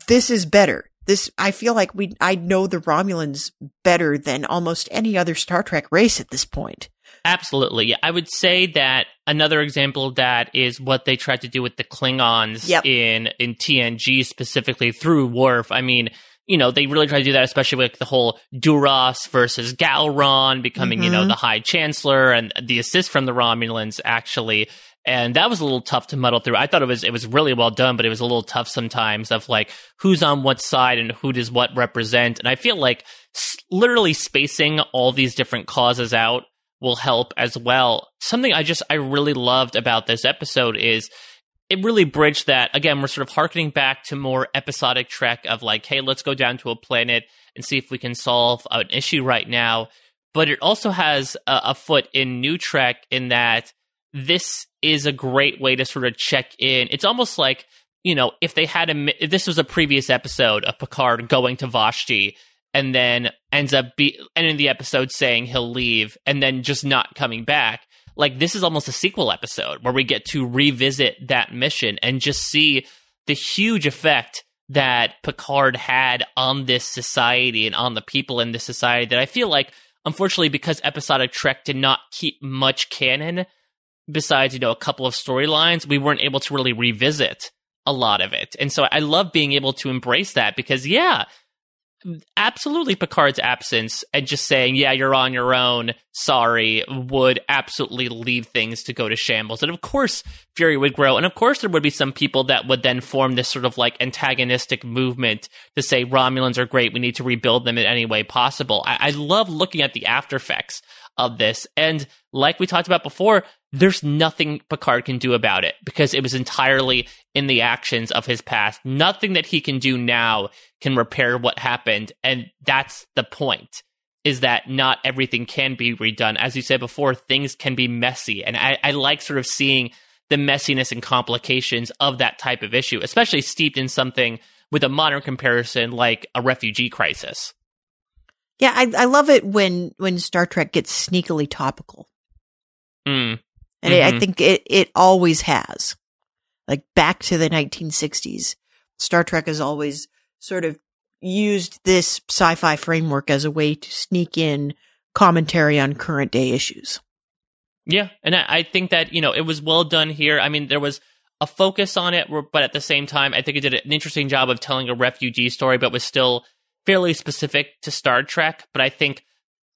this is better. This, I feel like we, I know the Romulans better than almost any other Star Trek race at this point. Absolutely. I would say that another example of that is what they tried to do with the Klingons yep. in in TNG specifically through Worf. I mean, you know, they really tried to do that, especially with the whole Duras versus Gowron becoming, mm-hmm. you know, mm-hmm. the High Chancellor and the assist from the Romulans actually. And that was a little tough to muddle through. I thought it was it was really well done, but it was a little tough sometimes of like who's on what side and who does what represent. And I feel like s- literally spacing all these different causes out will help as well. Something I just I really loved about this episode is it really bridged that. Again, we're sort of harkening back to more episodic Trek of like, hey, let's go down to a planet and see if we can solve an issue right now. But it also has a, a foot in New Trek in that this is a great way to sort of check in. It's almost like you know, if they had a, this was a previous episode of Picard going to Vashti and then ends up be ending the episode saying he'll leave and then just not coming back. Like this is almost a sequel episode where we get to revisit that mission and just see the huge effect that Picard had on this society and on the people in this society that I feel like unfortunately because episodic Trek did not keep much canon besides, you know, a couple of storylines, we weren't able to really revisit a lot of it. And so I love being able to embrace that because yeah, absolutely Picard's absence and just saying, yeah, you're on your own, sorry, would absolutely leave things to go to shambles. And of course, Fury would grow. And of course, there would be some people that would then form this sort of like antagonistic movement to say Romulans are great. We need to rebuild them in any way possible. I, I love looking at the after effects of this. And like we talked about before, there's nothing Picard can do about it because it was entirely in the actions of his past. Nothing that he can do now can repair what happened. And that's the point is that not everything can be redone. As you said before, things can be messy. And I, I like sort of seeing the messiness and complications of that type of issue, especially steeped in something with a modern comparison like a refugee crisis. Yeah, I, I love it when when Star Trek gets sneakily topical. Mm. And mm-hmm. it, I think it it always has. Like back to the 1960s, Star Trek has always sort of used this sci-fi framework as a way to sneak in commentary on current day issues. Yeah, and I, I think that you know it was well done here. I mean, there was a focus on it, but at the same time, I think it did an interesting job of telling a refugee story, but was still fairly specific to Star Trek. But I think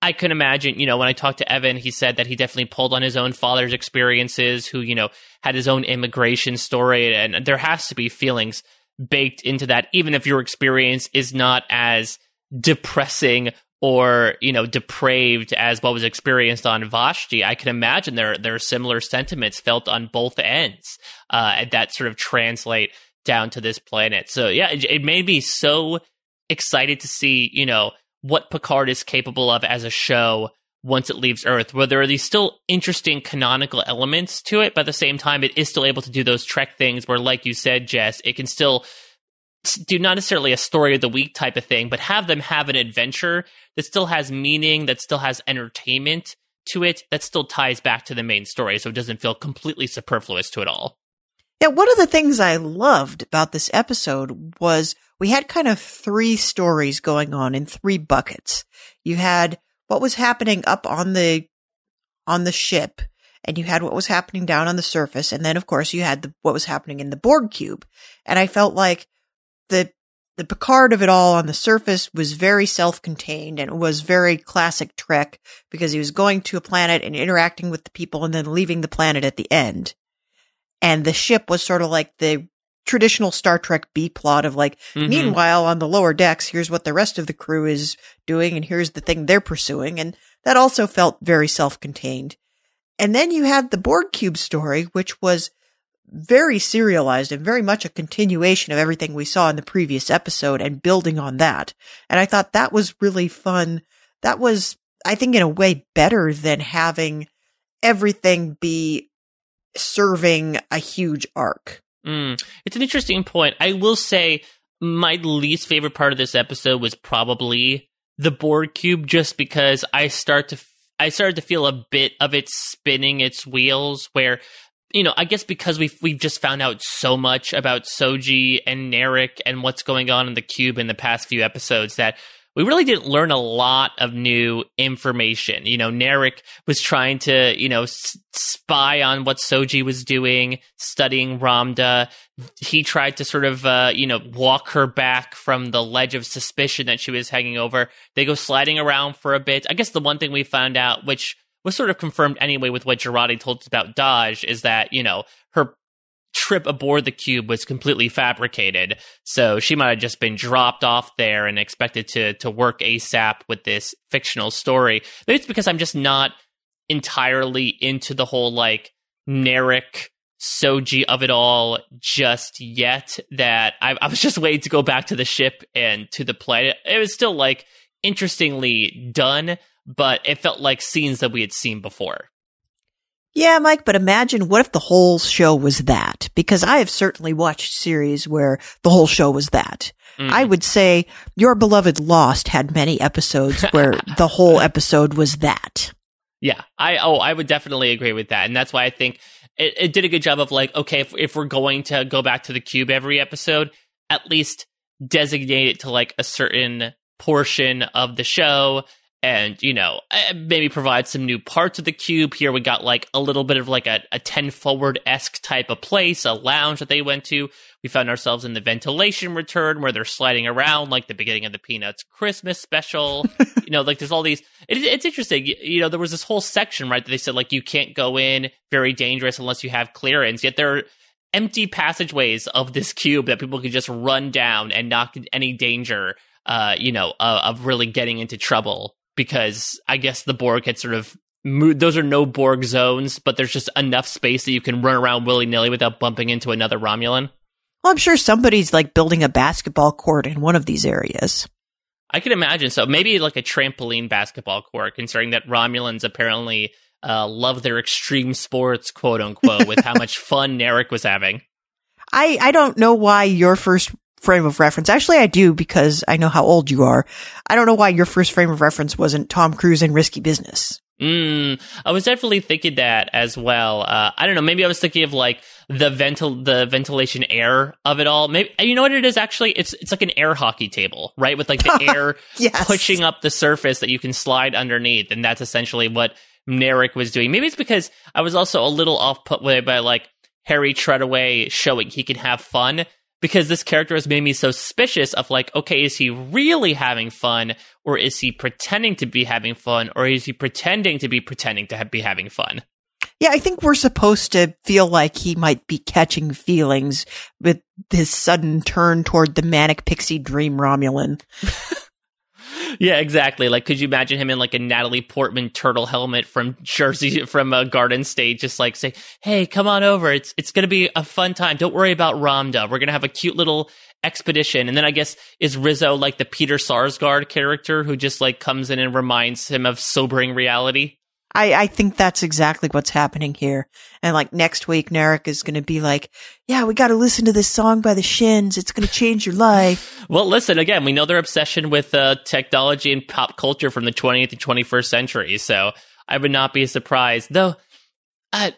I can imagine, you know, when I talked to Evan, he said that he definitely pulled on his own father's experiences, who, you know, had his own immigration story. And there has to be feelings baked into that, even if your experience is not as depressing or, you know, depraved as what was experienced on Vashti. I can imagine there, there are similar sentiments felt on both ends uh, that sort of translate down to this planet. So, yeah, it, it made me so excited to see, you know, what Picard is capable of as a show once it leaves Earth, where there are these still interesting canonical elements to it, but at the same time, it is still able to do those Trek things where, like you said, Jess, it can still do not necessarily a story of the week type of thing, but have them have an adventure that still has meaning, that still has entertainment to it, that still ties back to the main story, so it doesn't feel completely superfluous to it all. Yeah, one of the things I loved about this episode was we had kind of three stories going on in three buckets. You had what was happening up on the on the ship and you had what was happening down on the surface and then of course you had the, what was happening in the Borg cube. And I felt like the the Picard of it all on the surface was very self-contained and it was very classic Trek because he was going to a planet and interacting with the people and then leaving the planet at the end. And the ship was sort of like the traditional Star Trek B plot of like, mm-hmm. meanwhile, on the lower decks, here's what the rest of the crew is doing, and here's the thing they're pursuing. And that also felt very self contained. And then you had the Borg Cube story, which was very serialized and very much a continuation of everything we saw in the previous episode and building on that. And I thought that was really fun. That was, I think, in a way better than having everything be serving a huge arc. Mm, it's an interesting point. I will say my least favorite part of this episode was probably the Borg cube, just because I start to I started to feel a bit of it spinning its wheels. Where you know, I guess because we've we've just found out so much about Soji and Narek and what's going on in the cube in the past few episodes that we really didn't learn a lot of new information. You know, Narek was trying to, you know, s- spy on what Soji was doing, studying Ramdha. He tried to sort of, uh, you know, walk her back from the ledge of suspicion that she was hanging over. They go sliding around for a bit. I guess the one thing we found out, which was sort of confirmed anyway with what Jurati told us about Dahj, is that, you know, her trip aboard the cube was completely fabricated. So she might have just been dropped off there and expected to to work ASAP with this fictional story. Maybe it's because I'm just not entirely into the whole like Narek Soji of it all just yet that I, I was just waiting to go back to the ship and to the planet. It was still like interestingly done, but it felt like scenes that we had seen before. Yeah, Mike, but imagine what if the whole show was that? Because I have certainly watched series where the whole show was that. Mm. I would say your beloved Lost had many episodes where the whole episode was that. Yeah, I oh, I would definitely agree with that, and that's why I think it, it did a good job of like, okay, if if we're going to go back to the cube every episode, at least designate it to like a certain portion of the show and you know eh, maybe provide some new parts of the cube. Here we got like a little bit of like a, a 10 forward-esque type of place a lounge that they went to. We found ourselves in the ventilation return where they're sliding around like the beginning of the peanuts christmas special. You know like there's all these it, it's interesting. You, you know there was this whole section right that they said like you can't go in very dangerous unless you have clearance yet there are empty passageways of this cube that people could just run down and not any danger uh, you know, uh, of really getting into trouble because I guess the Borg had sort of moved. Those are no Borg zones, but there's just enough space that you can run around willy nilly without bumping into another Romulan. Well, I'm sure somebody's like building a basketball court in one of these areas. I can imagine. So maybe like a trampoline basketball court, considering that Romulans apparently uh, love their extreme sports, quote unquote, with how much fun Narek was having. I, I don't know why your first frame of reference. Actually, I do because I know how old you are. I don't know why your first frame of reference wasn't Tom Cruise in Risky Business. Mm, I was definitely thinking that as well. Uh, I don't know. Maybe I was thinking of like the ventil, the ventilation air of it all. Maybe you know what it is. Actually, it's it's like an air hockey table, right? With like the air yes. pushing up the surface that you can slide underneath, and that's essentially what Narek was doing. Maybe it's because I was also a little off put by like Harry Treadaway showing he can have fun because this character has made me so suspicious of like, okay, is he really having fun or is he pretending to be having fun or is he pretending to be pretending to be having fun? Yeah, I think we're supposed to feel like he might be catching feelings with his sudden turn toward the manic pixie dream Romulan. yeah, exactly. Like, could you imagine him in like a Natalie Portman turtle helmet from Jersey, from a Garden State, just like say, "Hey, come on over. It's it's gonna be a fun time. Don't worry about Ramdha. We're gonna have a cute little expedition." And then I guess is Rizzo like the Peter Sarsgaard character who just like comes in and reminds him of sobering reality. I, I think that's exactly what's happening here. And like next week, Narek is going to be like, yeah, we got to listen to this song by the Shins. It's going to change your life. well, listen, again, we know their obsession with uh, technology and pop culture from the 20th and 21st century. So I would not be surprised. Though, uh,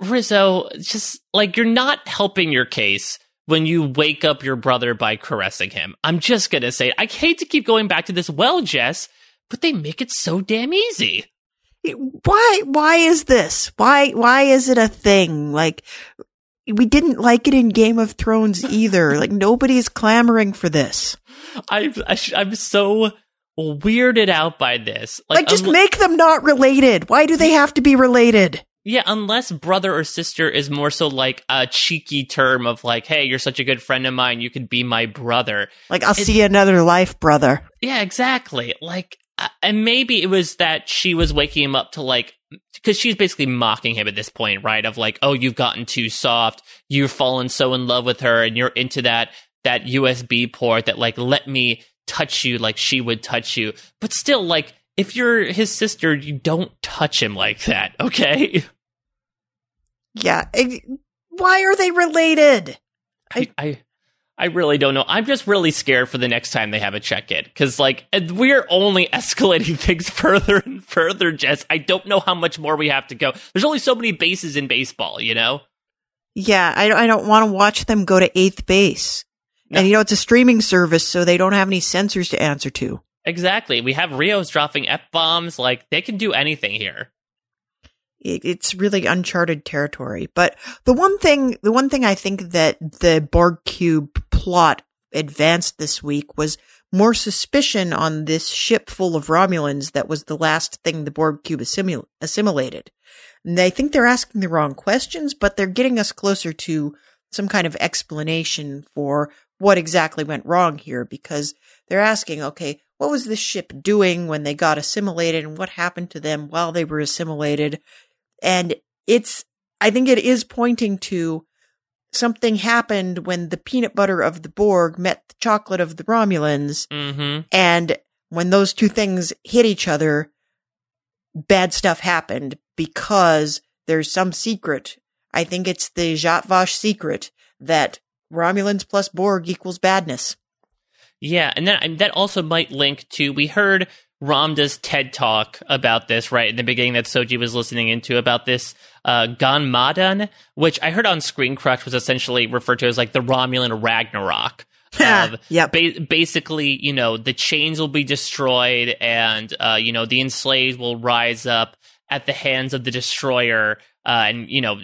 Rizzo, just like you're not helping your case when you wake up your brother by caressing him. I'm just going to say, I hate to keep going back to this. Well, Jess, but they make it so damn easy why why is this? Why why is it a thing? Like we didn't like it in game of thrones either. Like nobody's clamoring for this. I i'm so weirded out by this. Like, like just um, make them not related. Why do they have to be related? Yeah, unless brother or sister is more so like a cheeky term of like, hey, you're such a good friend of mine, you could be my brother. Like, I'll it, see you another life, brother. Yeah, exactly. Like, and maybe it was that she was waking him up to like because she's basically mocking him at this point, right? Of like, oh, you've gotten too soft, you've fallen so in love with her, and you're into that that USB port that like let me touch you like she would touch you. But still, like, if you're his sister, you don't touch him like that, okay? Yeah. Why are they related? I, I I really don't know. I'm just really scared for the next time they have a check in because, like, we're only escalating things further and further, Jess. I don't know how much more we have to go. There's only so many bases in baseball, you know? Yeah, I, I don't want to watch them go to eighth base. No. And, you know, it's a streaming service, so they don't have any censors to answer to. Exactly. We have Rios dropping F bombs. Like, they can do anything here it's really uncharted territory. But the one thing, the one thing I think that the Borg cube plot advanced this week was more suspicion on this ship full of Romulans that was the last thing the Borg cube assimil- assimilated. And I think they're asking the wrong questions, but they're getting us closer to some kind of explanation for what exactly went wrong here because they're asking, okay, what was this ship doing when they got assimilated and what happened to them while they were assimilated? And it's, I think it is pointing to something happened when the peanut butter of the Borg met the chocolate of the Romulans. Mm-hmm. And when those two things hit each other, bad stuff happened because there's some secret. I think it's the Zhat Vash secret that Romulans plus Borg equals badness. Yeah, and then and that also might link to we heard Ramdha's TED talk about this right in the beginning that Soji was listening into about this uh, Ganmadan, which I heard on Screen Crush was essentially referred to as like the Romulan Ragnarok. Yeah. yep. Ba- basically, you know, the chains will be destroyed and, uh, you know, the enslaved will rise up at the hands of the destroyer uh, and, you know,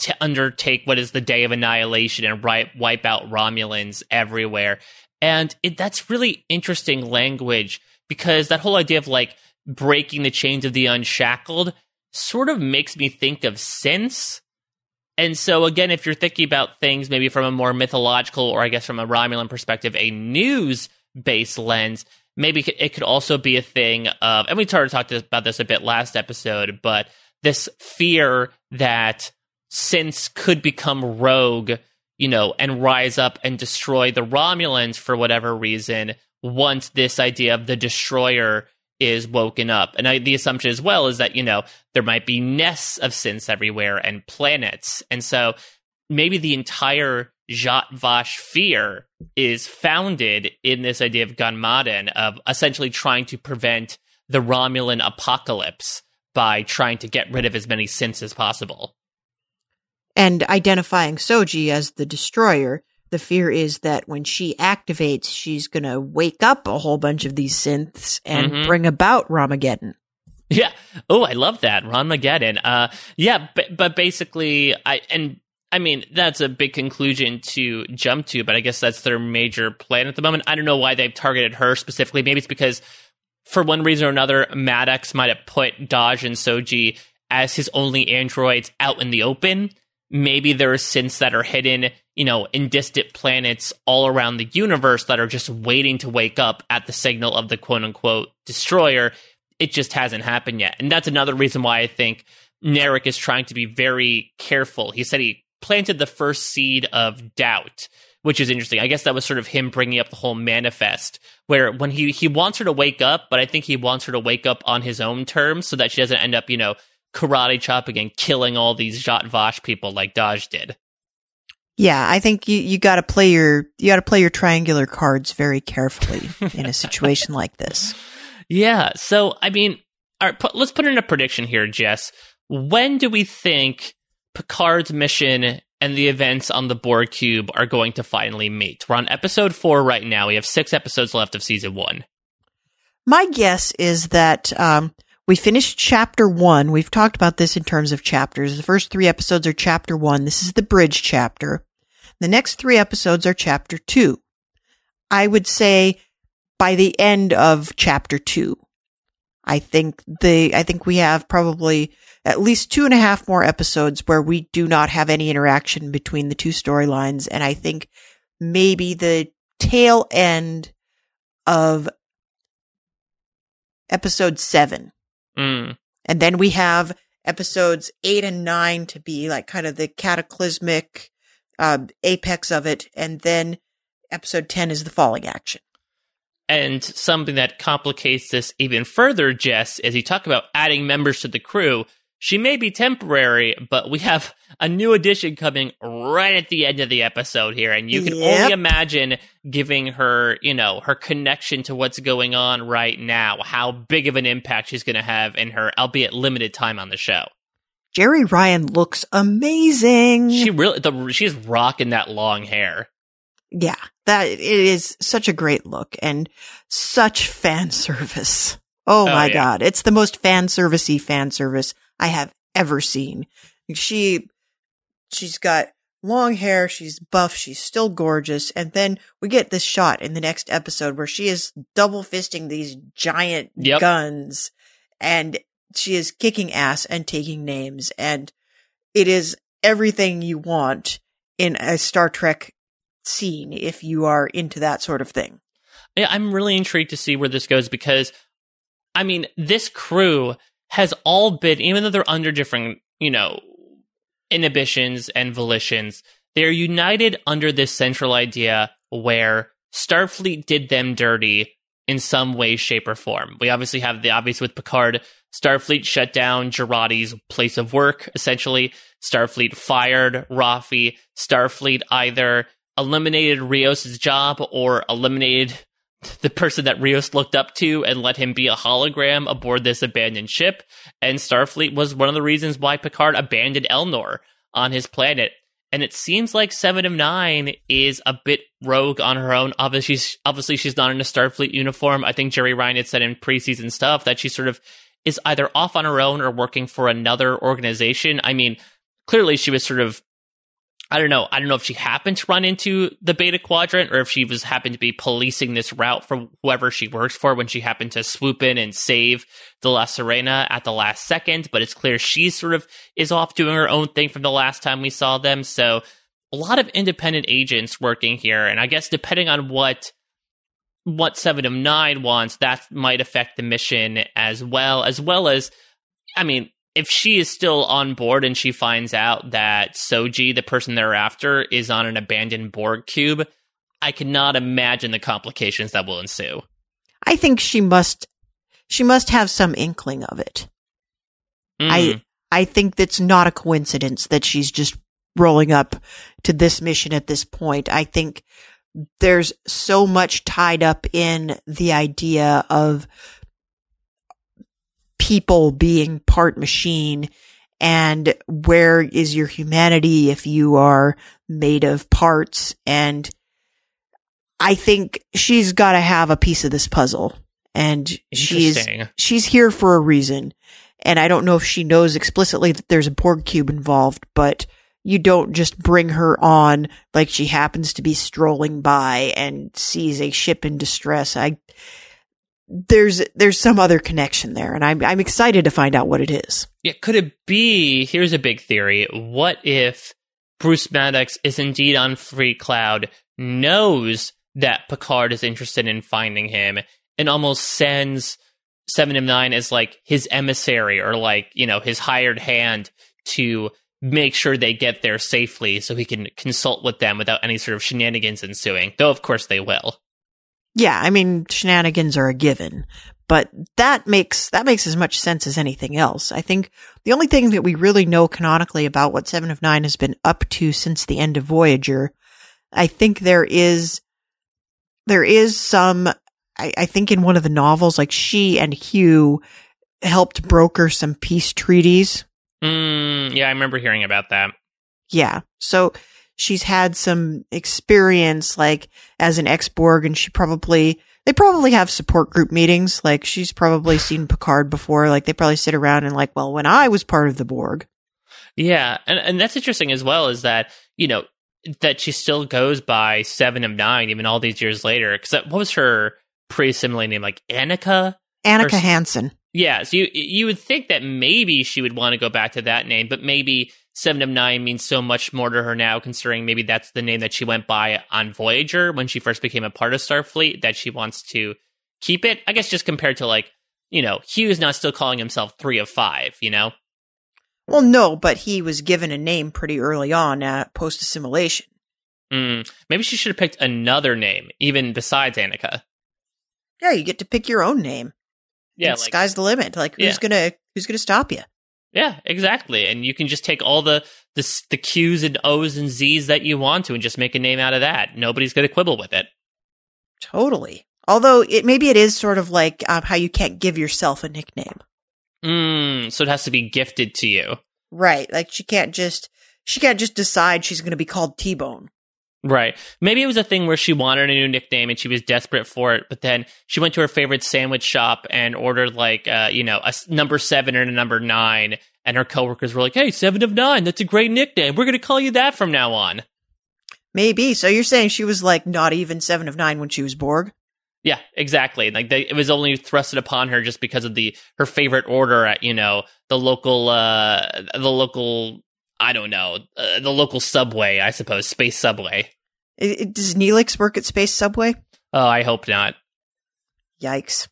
to undertake what is the day of annihilation and ri- wipe out Romulans everywhere. And it, that's really interesting language because that whole idea of like breaking the chains of the unshackled sort of makes me think of synths. And so again, if you're thinking about things maybe from a more mythological or I guess from a Romulan perspective, a news based lens, maybe it could also be a thing of, and we started to talk about this a bit last episode, but this fear that synths could become rogue, you know, and rise up and destroy the Romulans for whatever reason once this idea of the destroyer is woken up. And I, the assumption as well is that, you know, there might be nests of synths everywhere and planets. And so maybe the entire Zhat Vash fear is founded in this idea of Ganmadan of essentially trying to prevent the Romulan apocalypse by trying to get rid of as many synths as possible. And identifying Soji as the destroyer the fear is that when she activates, she's going to wake up a whole bunch of these synths and mm-hmm. bring about Ramageddon. Yeah. Oh, I love that. Ramageddon. Uh, yeah, but, but basically, I, and I mean, that's a big conclusion to jump to, but I guess that's their major plan at the moment. I don't know why they've targeted her specifically. Maybe it's because for one reason or another, Maddox might have put Dahj and Soji as his only androids out in the open. Maybe there are synths that are hidden you know, in distant planets all around the universe that are just waiting to wake up at the signal of the quote unquote destroyer. It just hasn't happened yet. And that's another reason why I think Narek is trying to be very careful. He said he planted the first seed of doubt, which is interesting. I guess that was sort of him bringing up the whole manifest, where when he he wants her to wake up, but I think he wants her to wake up on his own terms, so that she doesn't end up, you know, karate chopping and killing all these Zhat Vash people like Dahj did. Yeah, I think you, you gotta play your, you gotta play your triangular cards very carefully in a situation like this. Yeah. So, I mean, all right, put, let's put in a prediction here, Jess. When do we think Picard's mission and the events on the Borg cube are going to finally meet? We're on episode four right now. We have six episodes left of season one. My guess is that um, we finished chapter one. We've talked about this in terms of chapters. The first three episodes are chapter one. This is the bridge chapter. The next three episodes are chapter two. I would say by the end of chapter two, I think the, I think we have probably at least two and a half more episodes where we do not have any interaction between the two storylines. And I think maybe the tail end of episode seven. Mm. And then we have episodes eight and nine to be like kind of the cataclysmic uh, apex of it. And then episode 10 is the falling action. And something that complicates this even further, Jess, as you talk about adding members to the crew, she may be temporary, but we have a new addition coming right at the end of the episode here. And you can Yep. only imagine giving her, you know, her connection to what's going on right now, how big of an impact she's going to have in her, albeit limited time on the show. Jeri Ryan looks amazing. She really, the, she's rocking that long hair. yeah, that it is such a great look and such fan service. Oh, Oh, my yeah. God. It's the most fan servicey fan service I have ever seen. She, she's got long hair. She's buff. She's still gorgeous. And then we get this shot in the next episode where she is double fisting these giant Yep. guns and she is kicking ass and taking names. And it is everything you want in a Star Trek scene if you are into that sort of thing. Yeah, I'm really intrigued to see where this goes because, I mean, this crew has all been, even though they're under different, you know, inhibitions and volitions, they're united under this central idea where Starfleet did them dirty in some way, shape, or form. We obviously have the obvious with Picard. Starfleet shut down Jurati's place of work, essentially. Starfleet fired Raffi. Starfleet either eliminated Rios' job or eliminated the person that Rios looked up to and let him be a hologram aboard this abandoned ship. And Starfleet was one of the reasons why Picard abandoned Elnor on his planet. And it seems like Seven of Nine is a bit rogue on her own. Obviously, she's, obviously she's not in a Starfleet uniform. I think Jeri Ryan had said in preseason stuff that she sort of is either off on her own or working for another organization. I mean, clearly she was sort of I don't know. I don't know if she happened to run into the Beta Quadrant or if she was happened to be policing this route for whoever she works for when she happened to swoop in and save the La Sirena at the last second. But it's clear she sort of is off doing her own thing from the last time we saw them. So a lot of independent agents working here, and I guess depending on what what Seven of Nine wants, that might affect the mission as well, as well as, I mean, if she is still on board and she finds out that Soji, the person they're after, is on an abandoned Borg cube, I cannot imagine the complications that will ensue. I think she must she must have some inkling of it. Mm. I I think that's not a coincidence that she's just rolling up to this mission at this point. I think there's so much tied up in the idea of people being part machine and where is your humanity if you are made of parts and I think she's got to have a piece of this puzzle and she's she's here for a reason. And I don't know if she knows explicitly that there's a Borg cube involved, but you don't just bring her on like she happens to be strolling by and sees a ship in distress. I there's there's some other connection there, and I'm I'm excited to find out what it is. Yeah, could it be? Here's a big theory. What if Bruce Maddox is indeed on Freecloud, knows that Picard is interested in finding him, and almost sends Seven of Nine as like his emissary or like, you know, his hired hand to make sure they get there safely so he can consult with them without any sort of shenanigans ensuing. Though, of course, they will. Yeah, I mean, shenanigans are a given, but that makes, that makes as much sense as anything else. I think the only thing that we really know canonically about what Seven of Nine has been up to since the end of Voyager, I think there is, there is some, I, I think in one of the novels, like she and Hugh helped broker some peace treaties Mm, yeah, I remember hearing about that. Yeah. So she's had some experience like as an ex-Borg and she probably, they probably have support group meetings. Like she's probably seen Picard before. Like they probably sit around and like, well, when I was part of the Borg. Yeah. And, and that's interesting as well is that, you know, that she still goes by seven of nine, even all these years later. Cause that, what was her pre-assimilate name? Like Annika? Annika or, Hansen. Yeah, so you you would think that maybe she would want to go back to that name, but maybe Seven of Nine means so much more to her now, considering maybe that's the name that she went by on Voyager when she first became a part of Starfleet, that she wants to keep it. I guess just compared to like, you know, Hugh's not still calling himself three of five, you know? Well, no, but he was given a name pretty early on at post assimilation. Mm, maybe she should have picked another name, even besides Annika. Yeah, you get to pick your own name yeah, like, sky's the limit. Like who's yeah. gonna who's gonna stop you? Yeah, exactly. And you can just take all the, the the Q's and O's and Z's that you want to, and just make a name out of that. Nobody's gonna quibble with it. Totally. Although it maybe it is sort of like um, how you can't give yourself a nickname. Mm, so it has to be gifted to you. Right. Like she can't just she can't just decide she's going to be called T Bone. Right. Maybe it was a thing where she wanted a new nickname and she was desperate for it, but then she went to her favorite sandwich shop and ordered like, uh, you know, a number seven and a number nine. And her coworkers were like, "Hey, seven of nine, that's a great nickname. We're going to call you that from now on." Maybe. So you're saying she was like not even seven of nine when she was Borg? Yeah, exactly. Like they, it was only thrusted upon her just because of the her favorite order at you know the local uh the local I don't know uh, the local subway I suppose space subway. It, does Neelix work at Space Subway? Oh, I hope not. Yikes.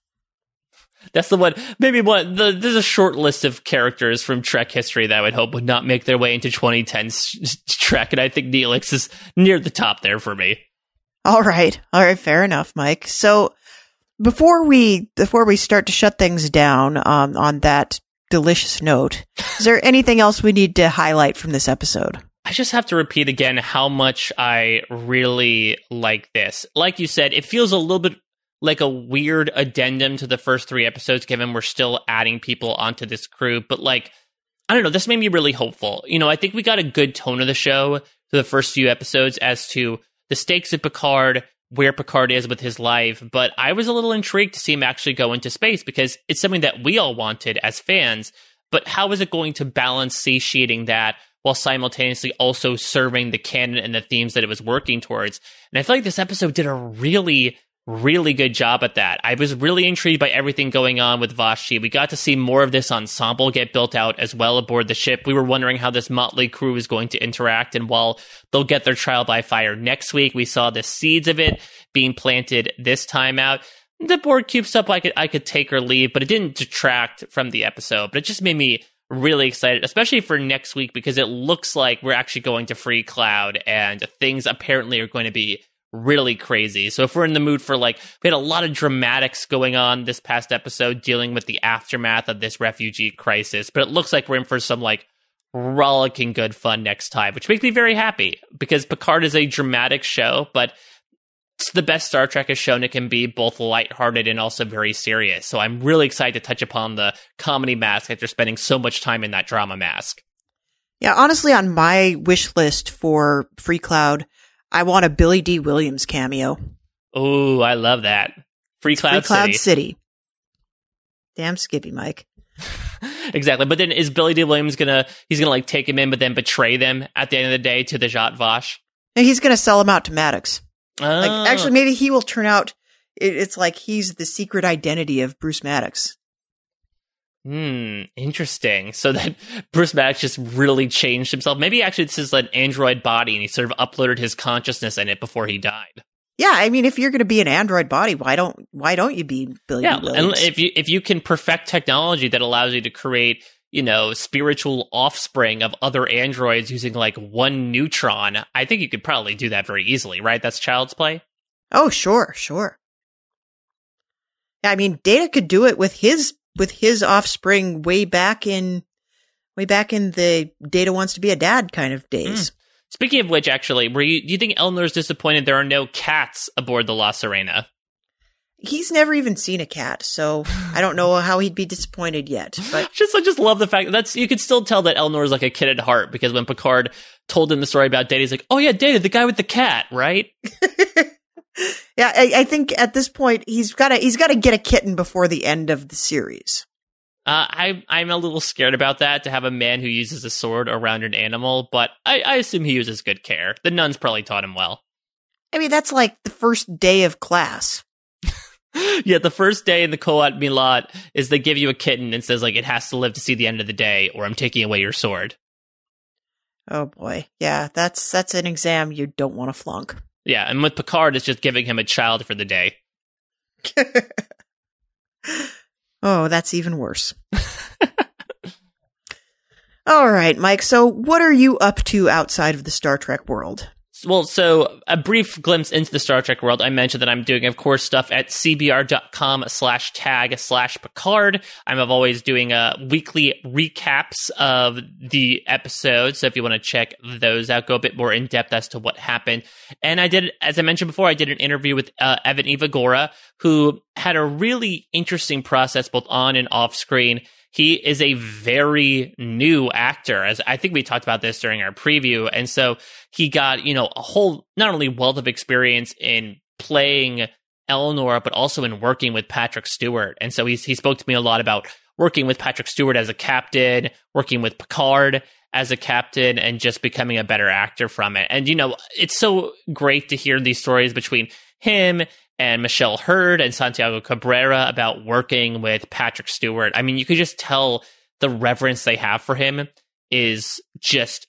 That's the one. Maybe one. The, there's a short list of characters from Trek history that I would hope would not make their way into 2010's Trek, and I think Neelix is near the top there for me. All right, all right, fair enough, Mike. So before we before we start to shut things down um, on that delicious note, is there anything else we need to highlight from this episode? I just have to repeat again how much I really like this. Like you said, it feels a little bit like a weird addendum to the first three episodes, given we're still adding people onto this crew. But like, I don't know, this made me really hopeful. You know, I think we got a good tone of the show for the first few episodes as to the stakes of Picard, where Picard is with his life. But I was a little intrigued to see him actually go into space because it's something that we all wanted as fans. But how is it going to balance satiating that while simultaneously also serving the canon and the themes that it was working towards. And I feel like this episode did a really, really good job at that. I was really intrigued by everything going on with Vashti. We got to see more of this ensemble get built out as well aboard the ship. We were wondering how this motley crew is going to interact, and while they'll get their trial by fire next week, we saw the seeds of it being planted this time out. The Borg cube stuff I could I could take or leave, but it didn't detract from the episode. But it just made me really excited, especially for next week, because it looks like we're actually going to Freecloud and things apparently are going to be really crazy. So if we're in the mood for like, we had a lot of dramatics going on this past episode dealing with the aftermath of this refugee crisis, but it looks like we're in for some like rollicking good fun next time, which makes me very happy because Picard is a dramatic show, but the best Star Trek has shown it can be both lighthearted and also very serious. So I'm really excited to touch upon the comedy mask after spending so much time in that drama mask. Yeah, honestly, on my wish list for Freecloud, I want a Billy Dee Williams cameo. Oh, I love that. Freecloud, Free Cloud City. City. Damn Skippy, Mike. exactly. But then is Billy Dee Williams gonna he's gonna like take him in but then betray them at the end of the day to the Zhat Vash? And he's gonna sell him out to Maddox. Oh. Like, actually, maybe he will turn out. It, it's like he's the secret identity of Bruce Maddox. Hmm, interesting. So that Bruce Maddox just really changed himself. Maybe actually this is an android body and he sort of uploaded his consciousness in it before he died. Yeah, I mean, if you're going to be an android body, why don't why don't you be Billy? Yeah, Williams? and if you if you can perfect technology that allows you to create, you know, spiritual offspring of other androids using like one neutron, I think you could probably do that very easily, right? That's child's play. Oh, sure, sure. I mean, Data could do it with his with his offspring way back in way back in the Data wants to be a dad kind of hmm. days. Speaking of which, actually, were you do you think Elnor's disappointed there are no cats aboard the La Sirena? He's never even seen a cat, so I don't know how he'd be disappointed yet. But Just I just love the fact that's you could still tell that Elnor is like a kid at heart because when Picard told him the story about Data, he's like, "Oh yeah, Data, the guy with the cat, right?" yeah, I, I think at this point he's got to he's got to get a kitten before the end of the series. Uh, I I'm a little scared about that to have a man who uses a sword around an animal, but I, I assume he uses good care. The nuns probably taught him well. I mean, that's like the first day of class. yeah, the first day in the Qowat Milat is they give you a kitten and says like it has to live to see the end of the day, or I'm taking away your sword. Oh boy, yeah, that's that's an exam you don't want to flunk. Yeah, and with Picard, it's just giving him a child for the day. oh, that's even worse. All right, Mike. So, what are you up to outside of the Star Trek world? Well, so a brief glimpse into the Star Trek world. I mentioned that I'm doing, of course, stuff at cbr.com slash tag slash Picard. I'm always doing uh, weekly recaps of the episodes. So if you want to check those out, go a bit more in depth as to what happened. And I did, as I mentioned before, I did an interview with uh, Evan Evagora, who had a really interesting process both on and off screen. He is a very new actor, as I think we talked about this during our preview. And so he got, you know, a whole, not only wealth of experience in playing Elnor, but also in working with Patrick Stewart. And so he's, he spoke to me a lot about working with Patrick Stewart as a captain, working with Picard as a captain, and just becoming a better actor from it. And, you know, it's so great to hear these stories between him and Michelle Hurd and Santiago Cabrera about working with Patrick Stewart. I mean, you could just tell the reverence they have for him is just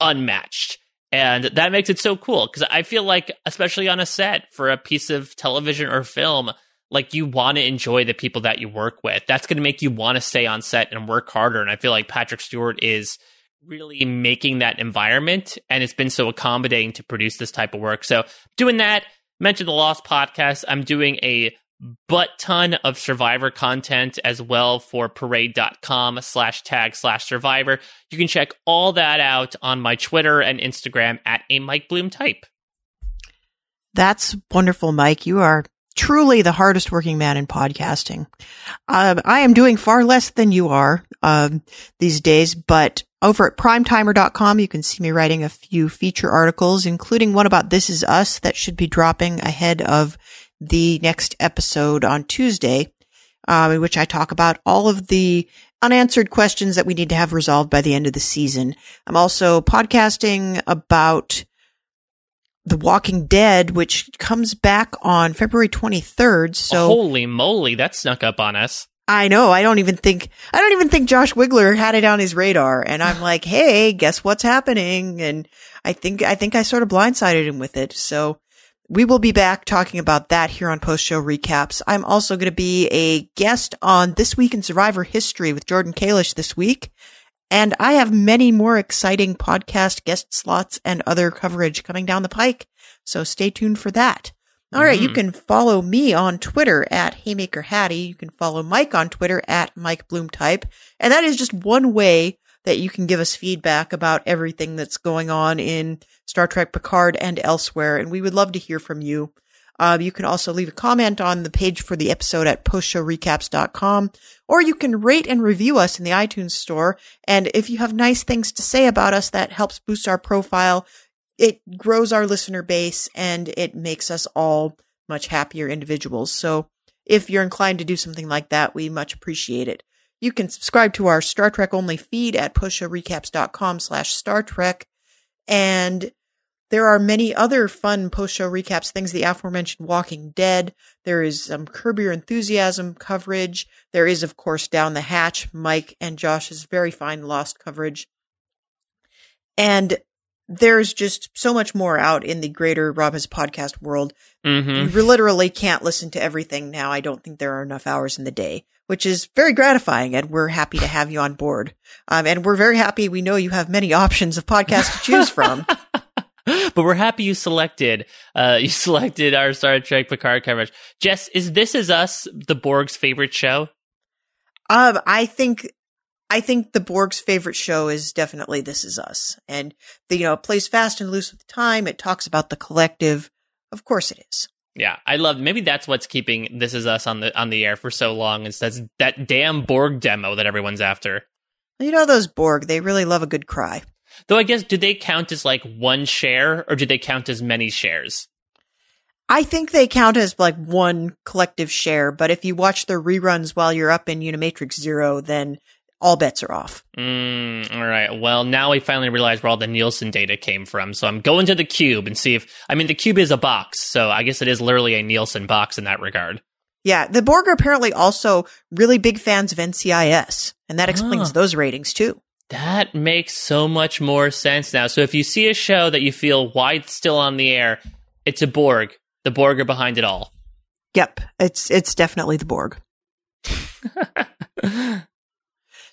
unmatched. And that makes it so cool because I feel like, especially on a set for a piece of television or film, like you want to enjoy the people that you work with. That's going to make you want to stay on set and work harder. And I feel like Patrick Stewart is really making that environment and it's been so accommodating to produce this type of work. So doing that, mention the Lost podcast. I'm doing a butt ton of survivor content as well for parade.com slash tag slash survivor. You can check all that out on my Twitter and Instagram at a Mike Bloom type. That's wonderful, Mike. You are truly the hardest working man in podcasting. Um, I am doing far less than you are um, these days, but over at primetimer.com, you can see me writing a few feature articles, including one about This Is Us that should be dropping ahead of the next episode on Tuesday, um, in which I talk about all of the unanswered questions that we need to have resolved by the end of the season. I'm also podcasting about The Walking Dead, which comes back on February 23rd. So holy moly, that snuck up on us. I know. I don't even think, I don't even think Josh Wigler had it on his radar. And I'm like, Hey, guess what's happening? And I think, I think I sort of blindsided him with it. So we will be back talking about that here on post show recaps. I'm also going to be a guest on This Week in Survivor History with Jordan Kalish this week. And I have many more exciting podcast guest slots and other coverage coming down the pike. So stay tuned for that. All right, You can follow me on Twitter at Haymaker Hattie. You can follow Mike on Twitter at Mike Bloom Type. And that is just one way that you can give us feedback about everything that's going on in Star Trek Picard and elsewhere. And we would love to hear from you. Uh, you can also leave a comment on the page for the episode at postshowrecaps.com, or you can rate and review us in the iTunes store. And if you have nice things to say about us, that helps boost our profile. It grows our listener base and it makes us all much happier individuals. So if you're inclined to do something like that, we much appreciate it. You can subscribe to our Star Trek only feed at postshowrecaps.com slash Star Trek. And there are many other fun post show recaps, things the aforementioned Walking Dead. There is some Curb Your Enthusiasm coverage. There is, of course, Down the Hatch, Mike and Josh's very fine Lost coverage. And there's just so much more out in the greater Rob Has podcast world. Mm-hmm. You literally can't listen to everything now. I don't think there are enough hours in the day, which is very gratifying. And we're happy to have you on board. Um, and we're very happy. We know you have many options of podcasts to choose from. but we're happy you selected uh you selected our Star Trek Picard coverage. Jess, is This Is Us the Borg's favorite show? Um, I think, I think the Borg's favorite show is definitely This Is Us. And the, you know, it plays fast and loose with time. It talks about the collective. Of course it is. Yeah, I love. Maybe that's what's keeping This Is Us on the on the air for so long. Is that's that damn Borg demo that everyone's after. You know, those Borg, they really love a good cry. Though I guess, do they count as like one share, or do they count as many shares? I think they count as like one collective share, but if you watch the reruns while you're up in Unimatrix Zero, then all bets are off. Mm, all right. Well, now we finally realize where all the Nielsen data came from. So I'm going to the cube and see if I mean the cube is a box, so I guess it is literally a Nielsen box in that regard. Yeah, the Borg are apparently also really big fans of NCIS, and that explains Ah. those ratings too. That makes so much more sense now. So if you see a show that you feel why it's still on the air, it's a Borg. The Borg are behind it all. Yep, it's it's definitely the Borg.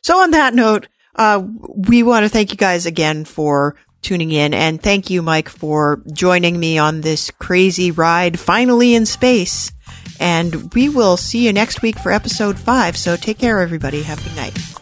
So on that note, uh, we want to thank you guys again for tuning in and thank you, Mike, for joining me on this crazy ride finally in space. And we will see you next week for episode five. So take care, everybody. Have a good night.